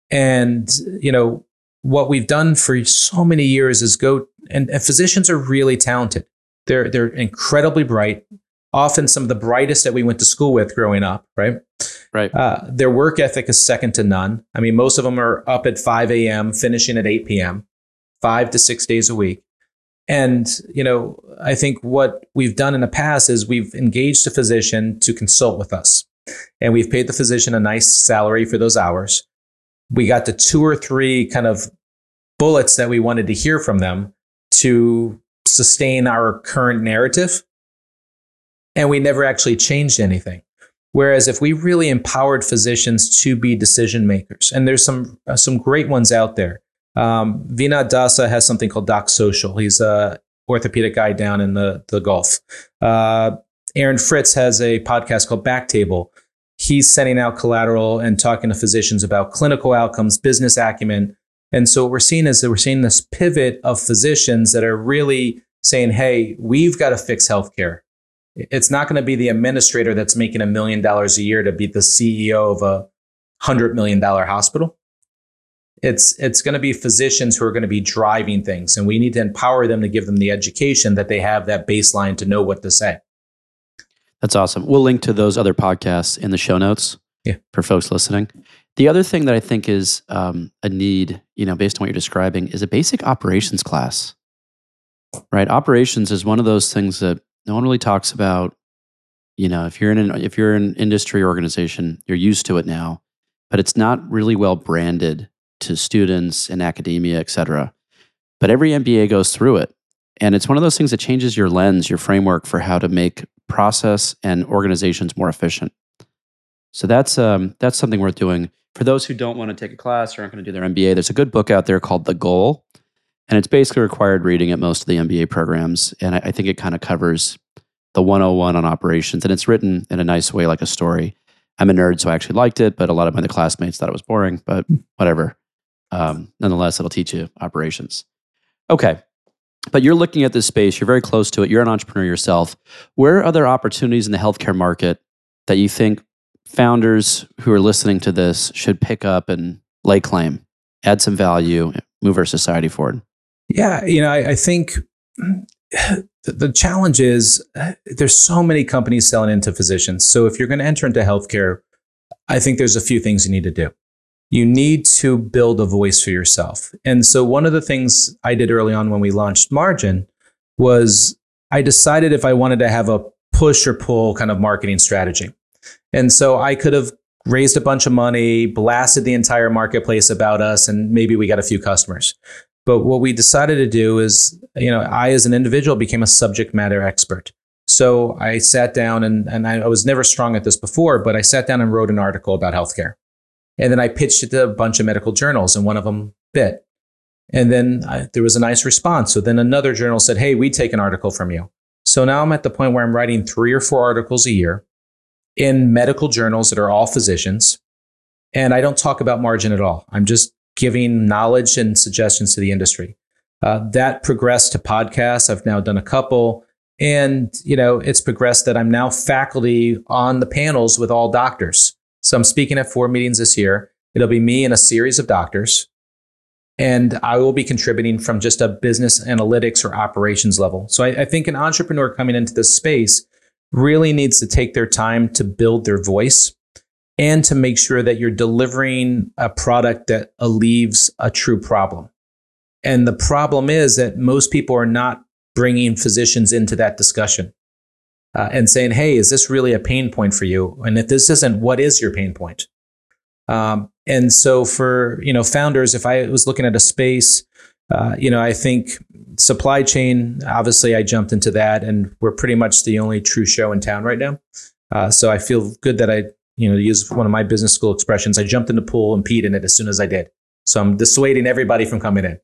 And, you know, what we've done for so many years is go and, and physicians are really talented. They're they're incredibly bright. often some of the brightest that we went to school with growing up, right? Right. Uh, their work ethic is second to none. I mean, most of them are up at 5 a.m., finishing at 8 p.m., five to six days a week. And, you know, I think what we've done in the past is we've engaged a physician to consult with us. And we've paid the physician a nice salary for those hours. We got the two or three kind of bullets that we wanted to hear from them to sustain our current narrative. And we never actually changed anything. Whereas if we really empowered physicians to be decision makers, and there's some uh, some great ones out there. Um, Vinod Dasa has something called Doc Social. He's a orthopedic guy down in the the Gulf. Uh, Aaron Fritz has a podcast called Backtable. He's sending out collateral and talking to physicians about clinical outcomes, business acumen. And so what we're seeing is that we're seeing this pivot of physicians that are really saying, hey, we've got to fix healthcare. It's not going to be the administrator that's making a million dollars a year to be the CEO of a hundred million dollar hospital. It's it's going to be physicians who are going to be driving things, and we need to empower them to give them the education that they have that baseline to know what to say. That's awesome. We'll link to those other podcasts in the show notes yeah. for folks listening. The other thing that I think is um, a need, you know, based on what you're describing, is a basic operations class. Right, operations is one of those things that no one really talks about. You know, if you're in an if you're an industry organization, you're used to it now, but it's not really well branded to students and academia, et cetera. But every MBA goes through it. And it's one of those things that changes your lens, your framework for how to make process and organizations more efficient. So that's um, that's something worth doing. For those who don't want to take a class or aren't going to do their MBA, there's a good book out there called The Goal, and it's basically required reading at most of the MBA programs. And I, I think it kind of covers the 101 on operations, and it's written in a nice way, like a story. I'm a nerd, so I actually liked it, but a lot of my other classmates thought it was boring. But whatever. Um, nonetheless, it'll teach you operations. Okay, but you're looking at this space. You're very close to it. You're an entrepreneur yourself. Where are other opportunities in the healthcare market that you think founders who are listening to this should pick up and lay claim, add some value, move our society forward? Yeah, you know, I, I think the challenge is uh, there's so many companies selling into physicians. So if you're going to enter into healthcare, I think there's a few things you need to do. You need to build a voice for yourself. And so one of the things I did early on when we launched Margin was I decided if I wanted to have a push or pull kind of marketing strategy. And so I could have raised a bunch of money, blasted the entire marketplace about us, and maybe we got a few customers. But what we decided to do is, you know, I as an individual became a subject matter expert. So I sat down and, and I was never strong at this before, but I sat down and wrote an article about healthcare. And then I pitched it to a bunch of medical journals, and one of them bit. And then I, there was a nice response. So then another journal said, Hey, we take an article from you. So now I'm at the point where I'm writing three or four articles a year in medical journals that are all physicians. And I don't talk about margin at all. I'm just giving knowledge and suggestions to the industry. Uh, that progressed to podcasts. I've now done a couple. And, you know, it's progressed that I'm now faculty on the panels with all doctors. So I'm speaking at four meetings this year. It'll be me and a series of doctors. And I will be contributing from just a business analytics or operations level. So I, I think an entrepreneur coming into this space really needs to take their time to build their voice and to make sure that you're delivering a product that alleviates a true problem. And the problem is that most people are not bringing physicians into that discussion uh, and saying, hey, is this really a pain point for you? And if this isn't, what is your pain point? Um, and so for you know founders, if I was looking at a space, uh, you know, I think supply chain. Obviously, I jumped into that, and we're pretty much the only true show in town right now. Uh, so I feel good that I you know, to use one of my business school expressions, I jumped in the pool and peed in it as soon as I did. So I'm dissuading everybody from coming in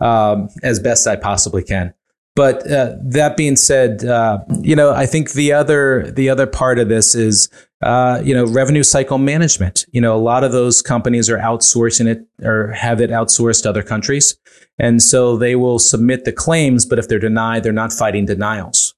um, as best I possibly can. But uh, that being said, uh, you know, I think the other the other part of this is, uh, you know, revenue cycle management. You know, a lot of those companies are outsourcing it or have it outsourced to other countries, and so they will submit the claims, but if they're denied, they're not fighting denials.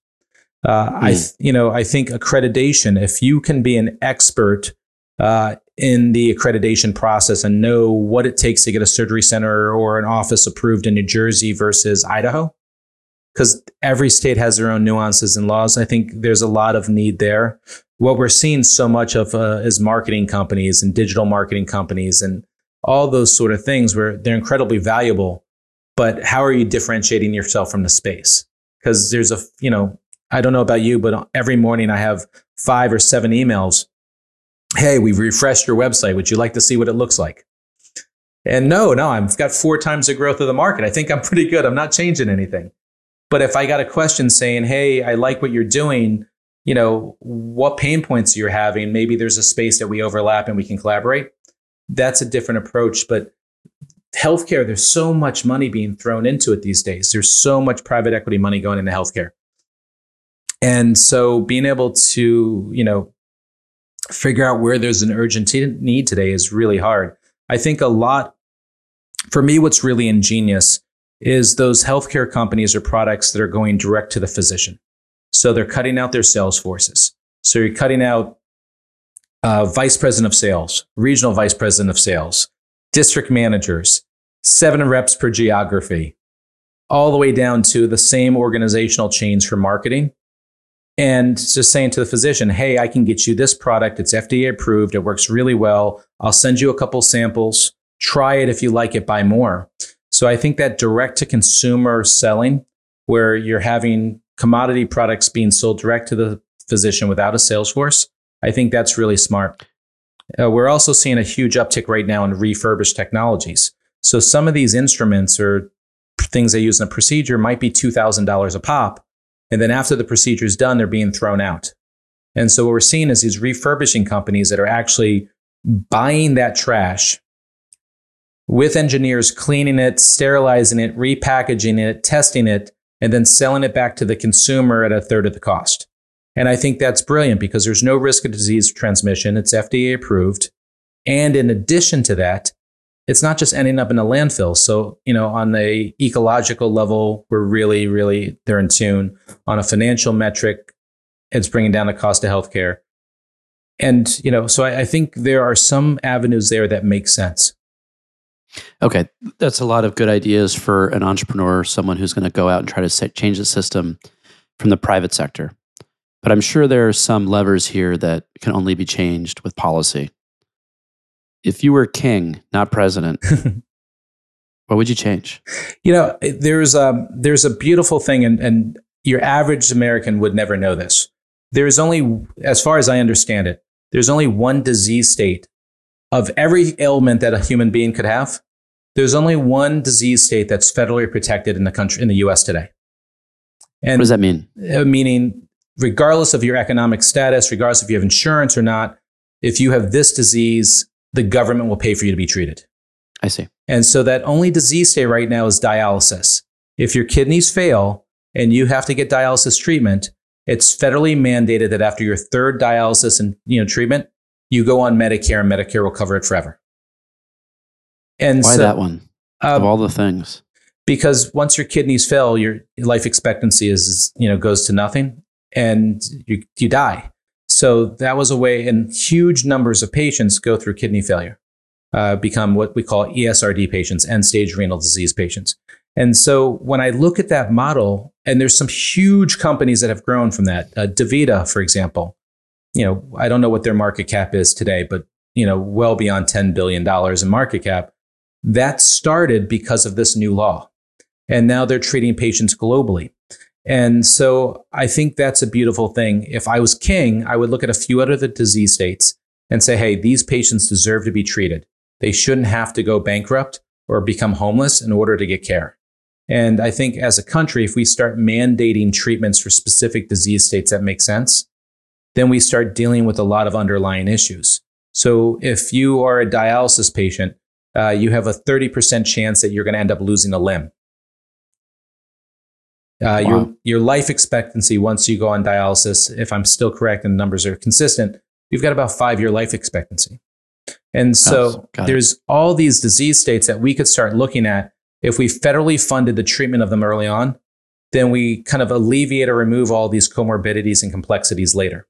Uh, mm. I, hmm. you know, I think accreditation. If you can be an expert uh, in the accreditation process and know what it takes to get a surgery center or an office approved in New Jersey versus Idaho, because every state has their own nuances and laws. I think there's a lot of need there. What we're seeing so much of uh, is marketing companies and digital marketing companies and all those sort of things where they're incredibly valuable. But how are you differentiating yourself from the space? Because there's a, you know, I don't know about you, but every morning I have five or seven emails. Hey, we've refreshed your website. Would you like to see what it looks like? And no, no, I've got four times the growth of the market. I think I'm pretty good. I'm not changing anything. But if I got a question saying, "Hey, I like what you're doing," you know, what pain points you're having, maybe there's a space that we overlap and we can collaborate. That's a different approach, but healthcare there's so much money being thrown into it these days. There's so much private equity money going into healthcare. And so being able to, you know, figure out where there's an urgent need today is really hard. I think a lot for me what's really ingenious is those healthcare companies or products that are going direct to the physician. So they're cutting out their sales forces. So you're cutting out uh, vice president of sales, regional vice president of sales, district managers, seven reps per geography, all the way down to the same organizational change for marketing. And just saying to the physician, hey, I can get you this product. It's FDA approved. It works really well. I'll send you a couple samples. Try it. If you like it, buy more. So I think that direct to consumer selling, where you're having commodity products being sold direct to the physician without a sales force, I think that's really smart. Uh, we're also seeing a huge uptick right now in refurbished technologies. So some of these instruments or things they use in a procedure might be $2,000 a pop. And then after the procedure is done, they're being thrown out. And so what we're seeing is these refurbishing companies that are actually buying that trash with engineers cleaning it, sterilizing it, repackaging it, testing it, and then selling it back to the consumer at a third of the cost. And I think that's brilliant because there's no risk of disease transmission. It's FDA approved. And in addition to that, it's not just ending up in a landfill. So, you know, on the ecological level, we're really, really, they're in tune. On a financial metric, it's bringing down the cost of healthcare. And, you know, so I, I think there are some avenues there that make sense. Okay, that's a lot of good ideas for an entrepreneur, someone who's going to go out and try to set, change the system from the private sector. But I'm sure there are some levers here that can only be changed with policy. If you were king, not president, what would you change? You know, there's a, there's a beautiful thing, and, and your average American would never know this. There's only, as far as I understand it, there's only one disease state of every ailment that a human being could have, there's only one disease state that's federally protected in the country in the US today. And what does that mean? Uh, meaning, regardless of your economic status, regardless if you have insurance or not, if you have this disease, the government will pay for you to be treated. I see. And so that only disease state right now is dialysis. If your kidneys fail and you have to get dialysis treatment, it's federally mandated that after your third dialysis and you know treatment, you go on Medicare and Medicare will cover it forever. And why so, that one um, of all the things? Because once your kidneys fail, your life expectancy is you know goes to nothing, and you you die. So that was a way, and huge numbers of patients go through kidney failure, uh, become what we call ESRD patients, end stage renal disease patients. And so when I look at that model, and there's some huge companies that have grown from that, uh, DaVita, for example, you know, I don't know what their market cap is today, but you know, well beyond $10 billion in market cap. That started because of this new law. And now they're treating patients globally. And so I think that's a beautiful thing. If I was king, I would look at a few other disease states and say, hey, these patients deserve to be treated. They shouldn't have to go bankrupt or become homeless in order to get care. And I think as a country, if we start mandating treatments for specific disease states that make sense, then we start dealing with a lot of underlying issues. So if you are a dialysis patient, uh, you have a 30% chance that you're going to end up losing a limb. Uh, wow. your, your life expectancy once you go on dialysis, if I'm still correct and the numbers are consistent, you've got about five year life expectancy. And so oh, there's all these disease states that we could start looking at. If we federally funded the treatment of them early on, then we kind of alleviate or remove all these comorbidities and complexities later.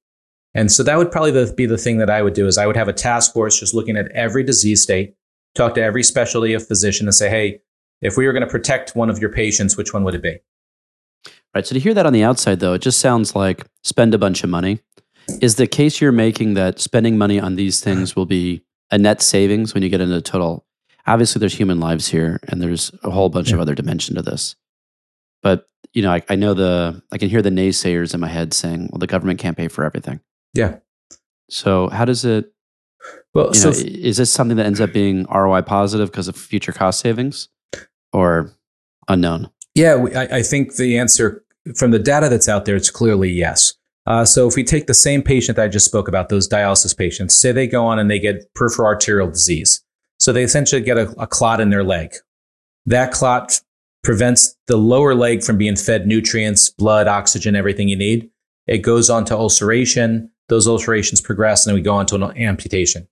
And so that would probably be the thing that I would do is I would have a task force just looking at every disease state, talk to every specialty of physician and say, hey, if we were going to protect one of your patients, which one would it be? Right. So to hear that on the outside, though, it just sounds like spend a bunch of money. Is the case you're making that spending money on these things will be a net savings when you get into total? Obviously, there's human lives here, and there's a whole bunch yeah. of other dimension to this. But you know, I, I know the I can hear the naysayers in my head saying, "Well, the government can't pay for everything." Yeah. So how does it? Well, so know, is this something that ends up being ROI positive because of future cost savings, or unknown? Yeah, I, I think the answer from the data that's out there, it's clearly yes. Uh, so if we take the same patient that I just spoke about, those dialysis patients, say they go on and they get peripheral arterial disease. So they essentially get a, a clot in their leg. That clot prevents the lower leg from being fed nutrients, blood, oxygen, everything you need. It goes on to ulceration. Those ulcerations progress and then we go on to an amputation.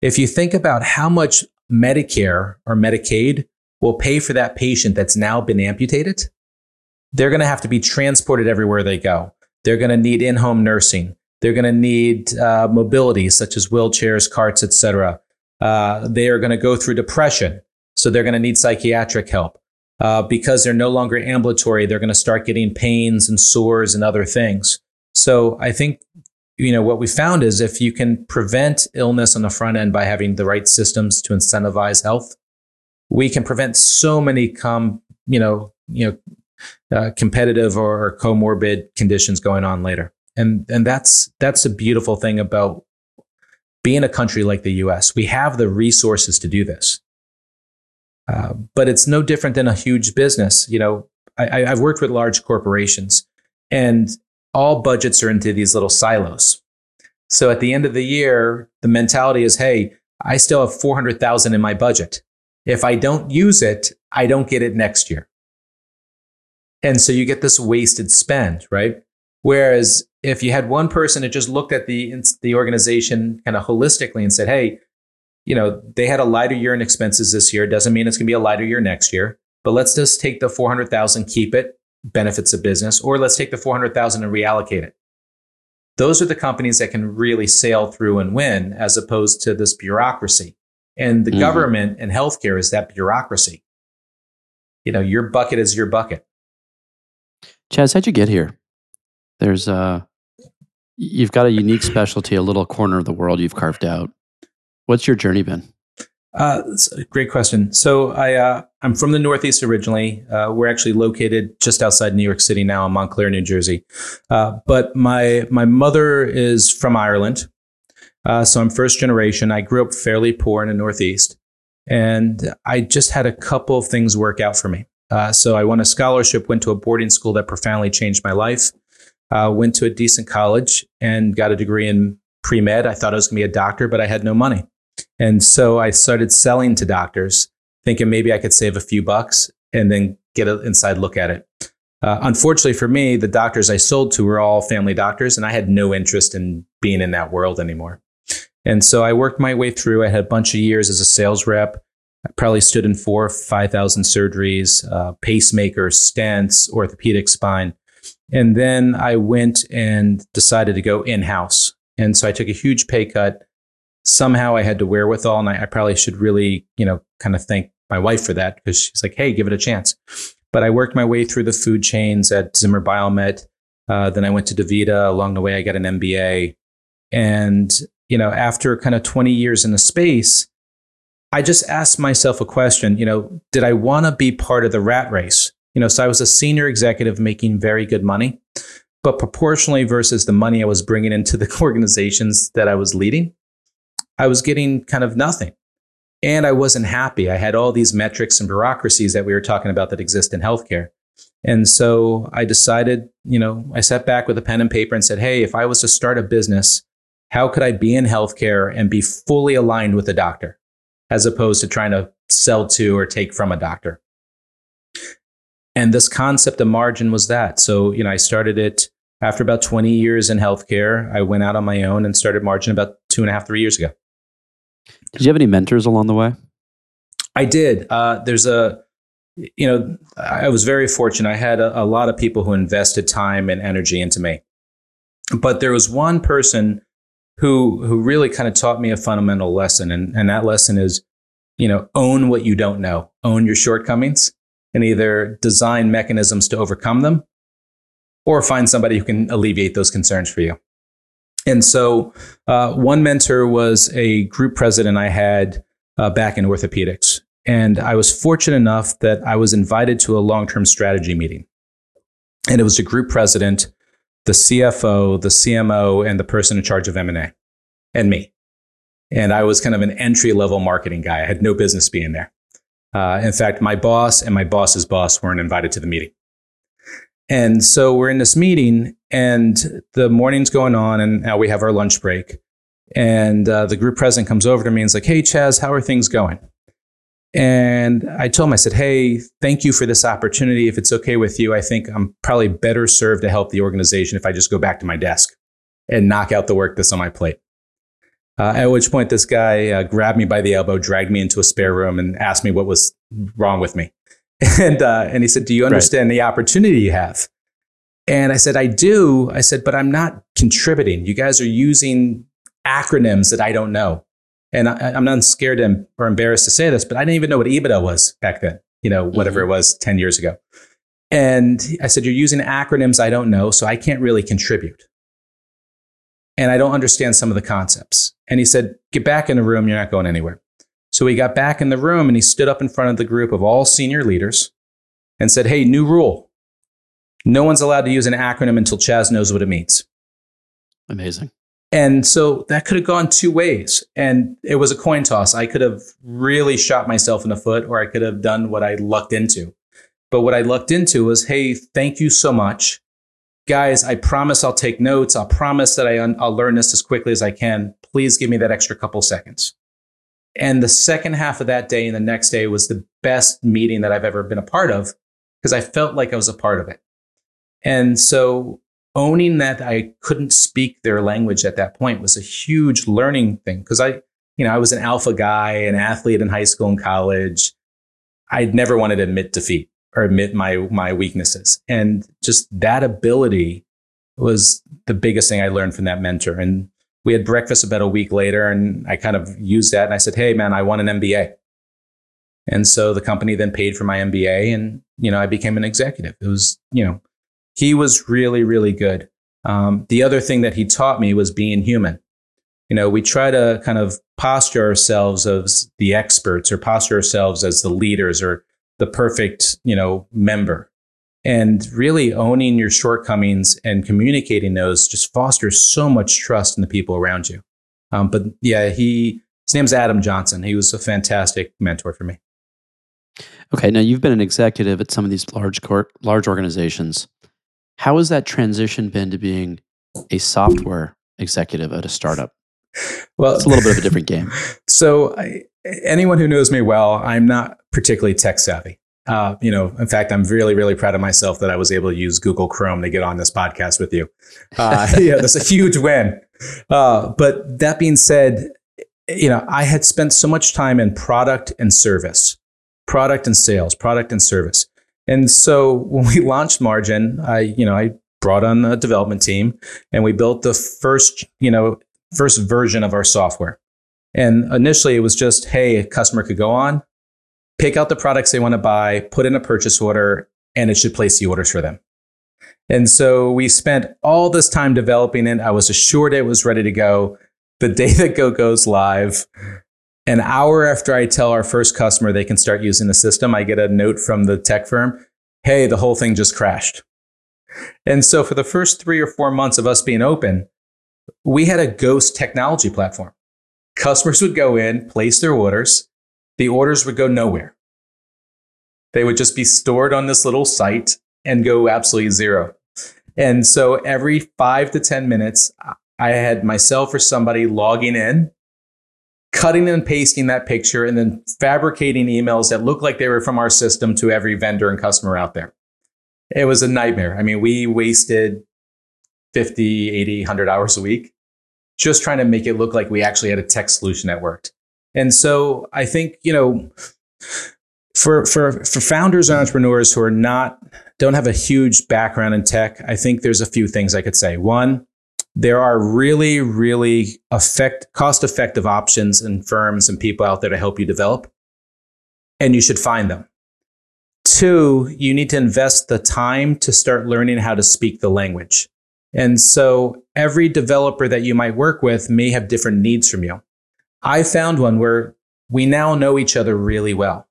If you think about how much Medicare or Medicaid will pay for that patient that's now been amputated, they're going to have to be transported everywhere they go. They're going to need in-home nursing. They're going to need uh, mobility, such as wheelchairs, carts, etc. Uh, they are going to go through depression, so they're going to need psychiatric help. Uh, because they're no longer ambulatory, they're going to start getting pains and sores and other things. So I think you know what we found is if you can prevent illness on the front end by having the right systems to incentivize health, we can prevent so many com you know you know uh, competitive or comorbid conditions going on later. And and that's that's a beautiful thing about being a country like the U.S. We have the resources to do this, uh, but it's no different than a huge business. You know, I, I've worked with large corporations, and all budgets are into these little silos. So at the end of the year, the mentality is, hey, I still have 400,000 in my budget. If I don't use it, I don't get it next year. And so you get this wasted spend, right? Whereas if you had one person that just looked at the, the organization kind of holistically and said, hey, you know, they had a lighter year in expenses this year. Doesn't mean it's going to be a lighter year next year, but let's just take the 400,000, keep it, benefits of business, or let's take the 400,000 and reallocate it. Those are the companies that can really sail through and win as opposed to this bureaucracy. And the mm-hmm. government and healthcare is that bureaucracy. You know, your bucket is your bucket. Chaz, how'd you get here? There's uh you've got a unique specialty, a little corner of the world you've carved out. What's your journey been? Uh, great question. So I uh, I'm from the Northeast originally. Uh, we're actually located just outside New York City now in Montclair, New Jersey. Uh, but my my mother is from Ireland, uh, so I'm first generation. I grew up fairly poor in the Northeast, and I just had a couple of things work out for me. Uh, so I won a scholarship, went to a boarding school that profoundly changed my life, uh, went to a decent college and got a degree in pre med. I thought I was going to be a doctor, but I had no money. And so I started selling to doctors, thinking maybe I could save a few bucks and then get an inside look at it. Uh, unfortunately for me, the doctors I sold to were all family doctors, and I had no interest in being in that world anymore. And so I worked my way through. I had a bunch of years as a sales rep. I probably stood in four, 5,000 surgeries, uh, pacemakers, stents, orthopedic spine. And then I went and decided to go in house. And so I took a huge pay cut. Somehow I had to wherewithal, and I, I probably should really, you know, kind of thank my wife for that because she's like, hey, give it a chance. But I worked my way through the food chains at Zimmer Biomet. Uh, then I went to DaVita. Along the way, I got an MBA. And, you know, after kind of 20 years in the space, I just asked myself a question, you know, did I want to be part of the rat race? You know, so I was a senior executive making very good money, but proportionally versus the money I was bringing into the organizations that I was leading, I was getting kind of nothing. And I wasn't happy. I had all these metrics and bureaucracies that we were talking about that exist in healthcare. And so I decided, you know, I sat back with a pen and paper and said, hey, if I was to start a business, how could I be in healthcare and be fully aligned with a doctor? As opposed to trying to sell to or take from a doctor. And this concept of margin was that. So, you know, I started it after about 20 years in healthcare. I went out on my own and started margin about two and a half, three years ago. Did you have any mentors along the way? I did. Uh, there's a, you know, I was very fortunate. I had a, a lot of people who invested time and energy into me. But there was one person who who really kind of taught me a fundamental lesson, and and that lesson is, you know, own what you don't know, own your shortcomings, and either design mechanisms to overcome them, or find somebody who can alleviate those concerns for you. And so, uh, one mentor was a group president I had uh, back in orthopedics. And I was fortunate enough that I was invited to a long term strategy meeting. And it was a group president, the CFO, the CMO, and the person in charge of M&A, and me. And I was kind of an entry level marketing guy. I had no business being there. Uh, in fact, my boss and my boss's boss weren't invited to the meeting. And so we're in this meeting, and the morning's going on, and now we have our lunch break. And uh, the group president comes over to me and is like, Hey, Chaz, how are things going? And I told him, I said, Hey, thank you for this opportunity. If it's okay with you, I think I'm probably better served to help the organization if I just go back to my desk and knock out the work that's on my plate. Uh, at which point, this guy uh, grabbed me by the elbow, dragged me into a spare room, and asked me what was wrong with me. And, uh, and he said, Do you understand right. the opportunity you have? And I said, I do. I said, but I'm not contributing. You guys are using acronyms that I don't know. And I, am not scared or embarrassed to say this, but I didn't even know what EBITDA was back then, you know, whatever mm-hmm. it was 10 years ago. And I said, You're using acronyms I don't know, so I can't really contribute. And I don't understand some of the concepts. And he said, Get back in the room, you're not going anywhere. So he got back in the room and he stood up in front of the group of all senior leaders and said, Hey, new rule. No one's allowed to use an acronym until Chaz knows what it means. Amazing. And so that could have gone two ways. And it was a coin toss. I could have really shot myself in the foot, or I could have done what I lucked into. But what I lucked into was hey, thank you so much. Guys, I promise I'll take notes. I'll promise that I un- I'll learn this as quickly as I can. Please give me that extra couple seconds. And the second half of that day and the next day was the best meeting that I've ever been a part of because I felt like I was a part of it. And so owning that I couldn't speak their language at that point was a huge learning thing because I, you know, I was an alpha guy, an athlete in high school and college. I'd never wanted to admit defeat or admit my my weaknesses. And just that ability was the biggest thing I learned from that mentor. And we had breakfast about a week later and I kind of used that and I said, Hey man, I want an MBA. And so the company then paid for my MBA and, you know, I became an executive. It was, you know, he was really, really good. Um, the other thing that he taught me was being human. You know, we try to kind of posture ourselves as the experts or posture ourselves as the leaders or the perfect, you know, member. And really owning your shortcomings and communicating those just fosters so much trust in the people around you. Um, but yeah, he his name's Adam Johnson. He was a fantastic mentor for me. Okay, now you've been an executive at some of these large court, large organizations. How has that transition been to being a software executive at a startup? Well, it's a little bit of a different game. So, I, anyone who knows me well, I'm not particularly tech savvy. Uh, you know, in fact, I'm really, really proud of myself that I was able to use Google Chrome to get on this podcast with you. Uh, yeah, that's a huge win. Uh, but that being said, you know, I had spent so much time in product and service, product and sales, product and service. And so when we launched Margin, I, you know, I brought on a development team and we built the first, you know, first version of our software. And initially it was just, hey, a customer could go on, pick out the products they want to buy, put in a purchase order, and it should place the orders for them. And so we spent all this time developing it. I was assured it was ready to go. The day that Go goes live, an hour after I tell our first customer they can start using the system, I get a note from the tech firm hey, the whole thing just crashed. And so for the first three or four months of us being open, we had a ghost technology platform. Customers would go in, place their orders, the orders would go nowhere. They would just be stored on this little site and go absolutely zero. And so every five to 10 minutes, I had myself or somebody logging in cutting and pasting that picture and then fabricating emails that looked like they were from our system to every vendor and customer out there. It was a nightmare. I mean, we wasted 50, 80, 100 hours a week just trying to make it look like we actually had a tech solution that worked. And so I think, you know, for, for, for founders and entrepreneurs who are not, don't have a huge background in tech, I think there's a few things I could say. One, there are really, really effect, cost effective options and firms and people out there to help you develop. And you should find them. Two, you need to invest the time to start learning how to speak the language. And so every developer that you might work with may have different needs from you. I found one where we now know each other really well.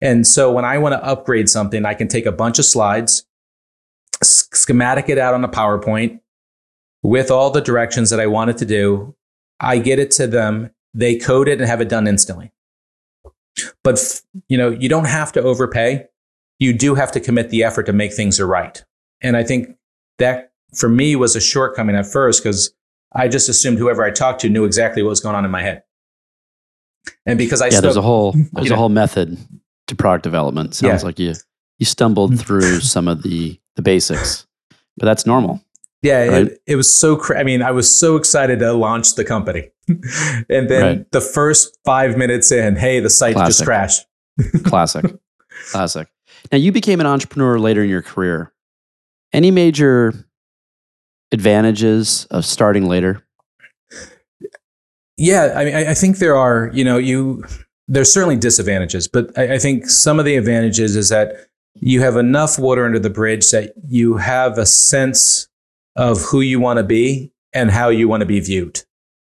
And so when I want to upgrade something, I can take a bunch of slides, schematic it out on a PowerPoint with all the directions that I want it to do. I get it to them. They code it and have it done instantly. But you know, you don't have to overpay. You do have to commit the effort to make things right. And I think that for me was a shortcoming at first because I just assumed whoever I talked to knew exactly what was going on in my head. And because I yeah, there's a whole there's a know, whole method to product development. Sounds yeah. like you you stumbled through some of the the basics, but that's normal. Yeah, right? it, it, was so. Cra- I mean, I was so excited to launch the company, and then right. the first five minutes in, hey, the site Classic. just crashed. Classic, classic. Now you became an entrepreneur later in your career. Any major advantages of starting later? Yeah, I mean, I, I think there are. You know, you there's certainly disadvantages, but I, I think some of the advantages is that you have enough water under the bridge that you have a sense of who you want to be and how you want to be viewed.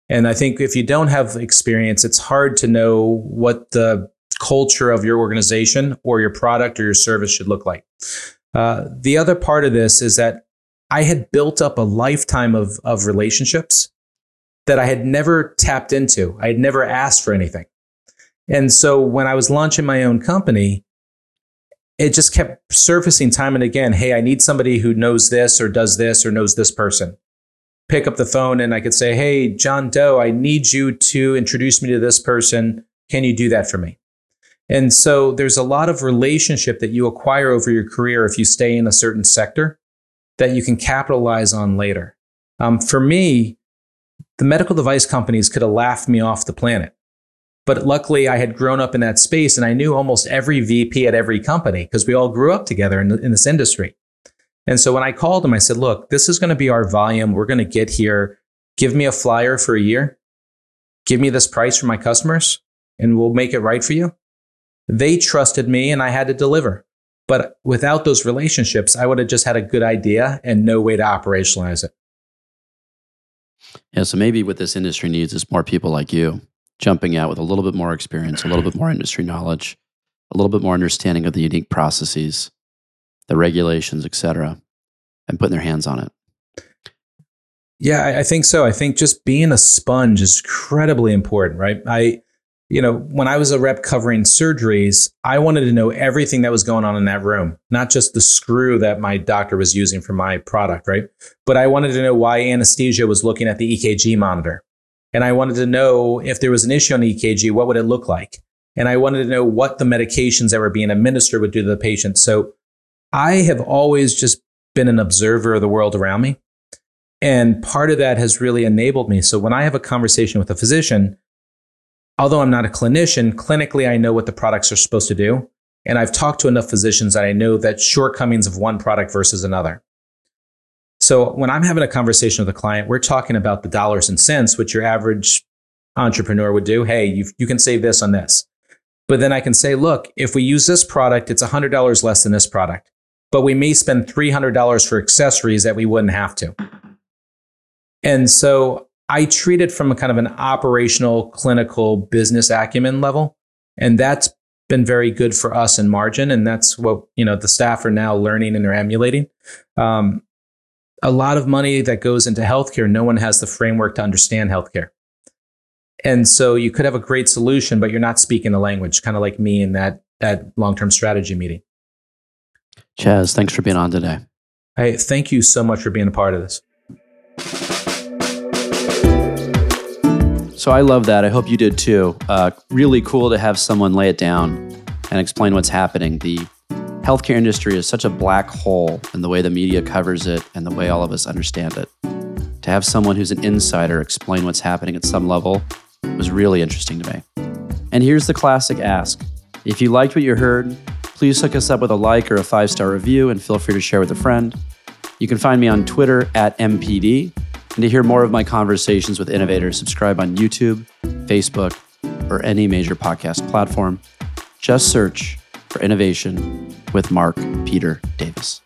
And I think if you don't have experience, it's hard to know what the culture of your organization or your product or your service should look like. Uh, the other part of this is that I had built up a lifetime of, of relationships that I had never tapped into. I had never asked for anything. And so when I was launching my own company, it just kept surfacing time and again. Hey, I need somebody who knows this or does this or knows this person. Pick up the phone and I could say, Hey, John Doe, I need you to introduce me to this person. Can you do that for me? And so there's a lot of relationship that you acquire over your career if you stay in a certain sector that you can capitalize on later. Um, for me, the medical device companies could have laughed me off the planet. But luckily, I had grown up in that space and I knew almost every VP at every company because we all grew up together in, in this industry. And so when I called them, I said, look, this is going to be our volume. We're going to get here. Give me a flyer for a year. Give me this price for my customers and we'll make it right for you. They trusted me and I had to deliver. But without those relationships, I would have just had a good idea and no way to operationalize it. Yeah. So maybe what this industry needs is more people like you jumping out with a little bit more experience, a little bit more industry knowledge, a little bit more understanding of the unique processes, the regulations, et cetera, and putting their hands on it. Yeah, I think so. I think just being a sponge is incredibly important, right? I, you know, when I was a rep covering surgeries, I wanted to know everything that was going on in that room, not just the screw that my doctor was using for my product, right? But I wanted to know why anesthesia was looking at the EKG monitor and I wanted to know if there was an issue on EKG, what would it look like? And I wanted to know what the medications that were being administered would do to the patient. So I have always just been an observer of the world around me. And part of that has really enabled me. So when I have a conversation with a physician, although I'm not a clinician, clinically, I know what the products are supposed to do. And I've talked to enough physicians that I know that shortcomings of one product versus another. So when I'm having a conversation with a client, we're talking about the dollars and cents, which your average entrepreneur would do. Hey, you, you can save this on this. But then I can say, look, if we use this product, it's $100 less than this product. But we may spend $300 for accessories that we wouldn't have to. And so I treat it from a kind of an operational, clinical business acumen level. And that's been very good for us in margin. And that's what, you know, the staff are now learning and they're emulating. Um, a lot of money that goes into healthcare, no one has the framework to understand healthcare. And so you could have a great solution, but you're not speaking the language, kind of like me in that, that long term strategy meeting. Chaz, thanks for being on today. Hey, thank you so much for being a part of this. So I love that. I hope you did too. Uh, really cool to have someone lay it down and explain what's happening. The healthcare industry is such a black hole in the way the media covers it and the way all of us understand it. To have someone who's an insider explain what's happening at some level was really interesting to me. And here's the classic ask if you liked what you heard, please hook us up with a like or a five star review and feel free to share with a friend. You can find me on Twitter at MPD. And to hear more of my conversations with innovators, subscribe on YouTube, Facebook, or any major podcast platform. Just search for Innovation with Mark Peter Davis.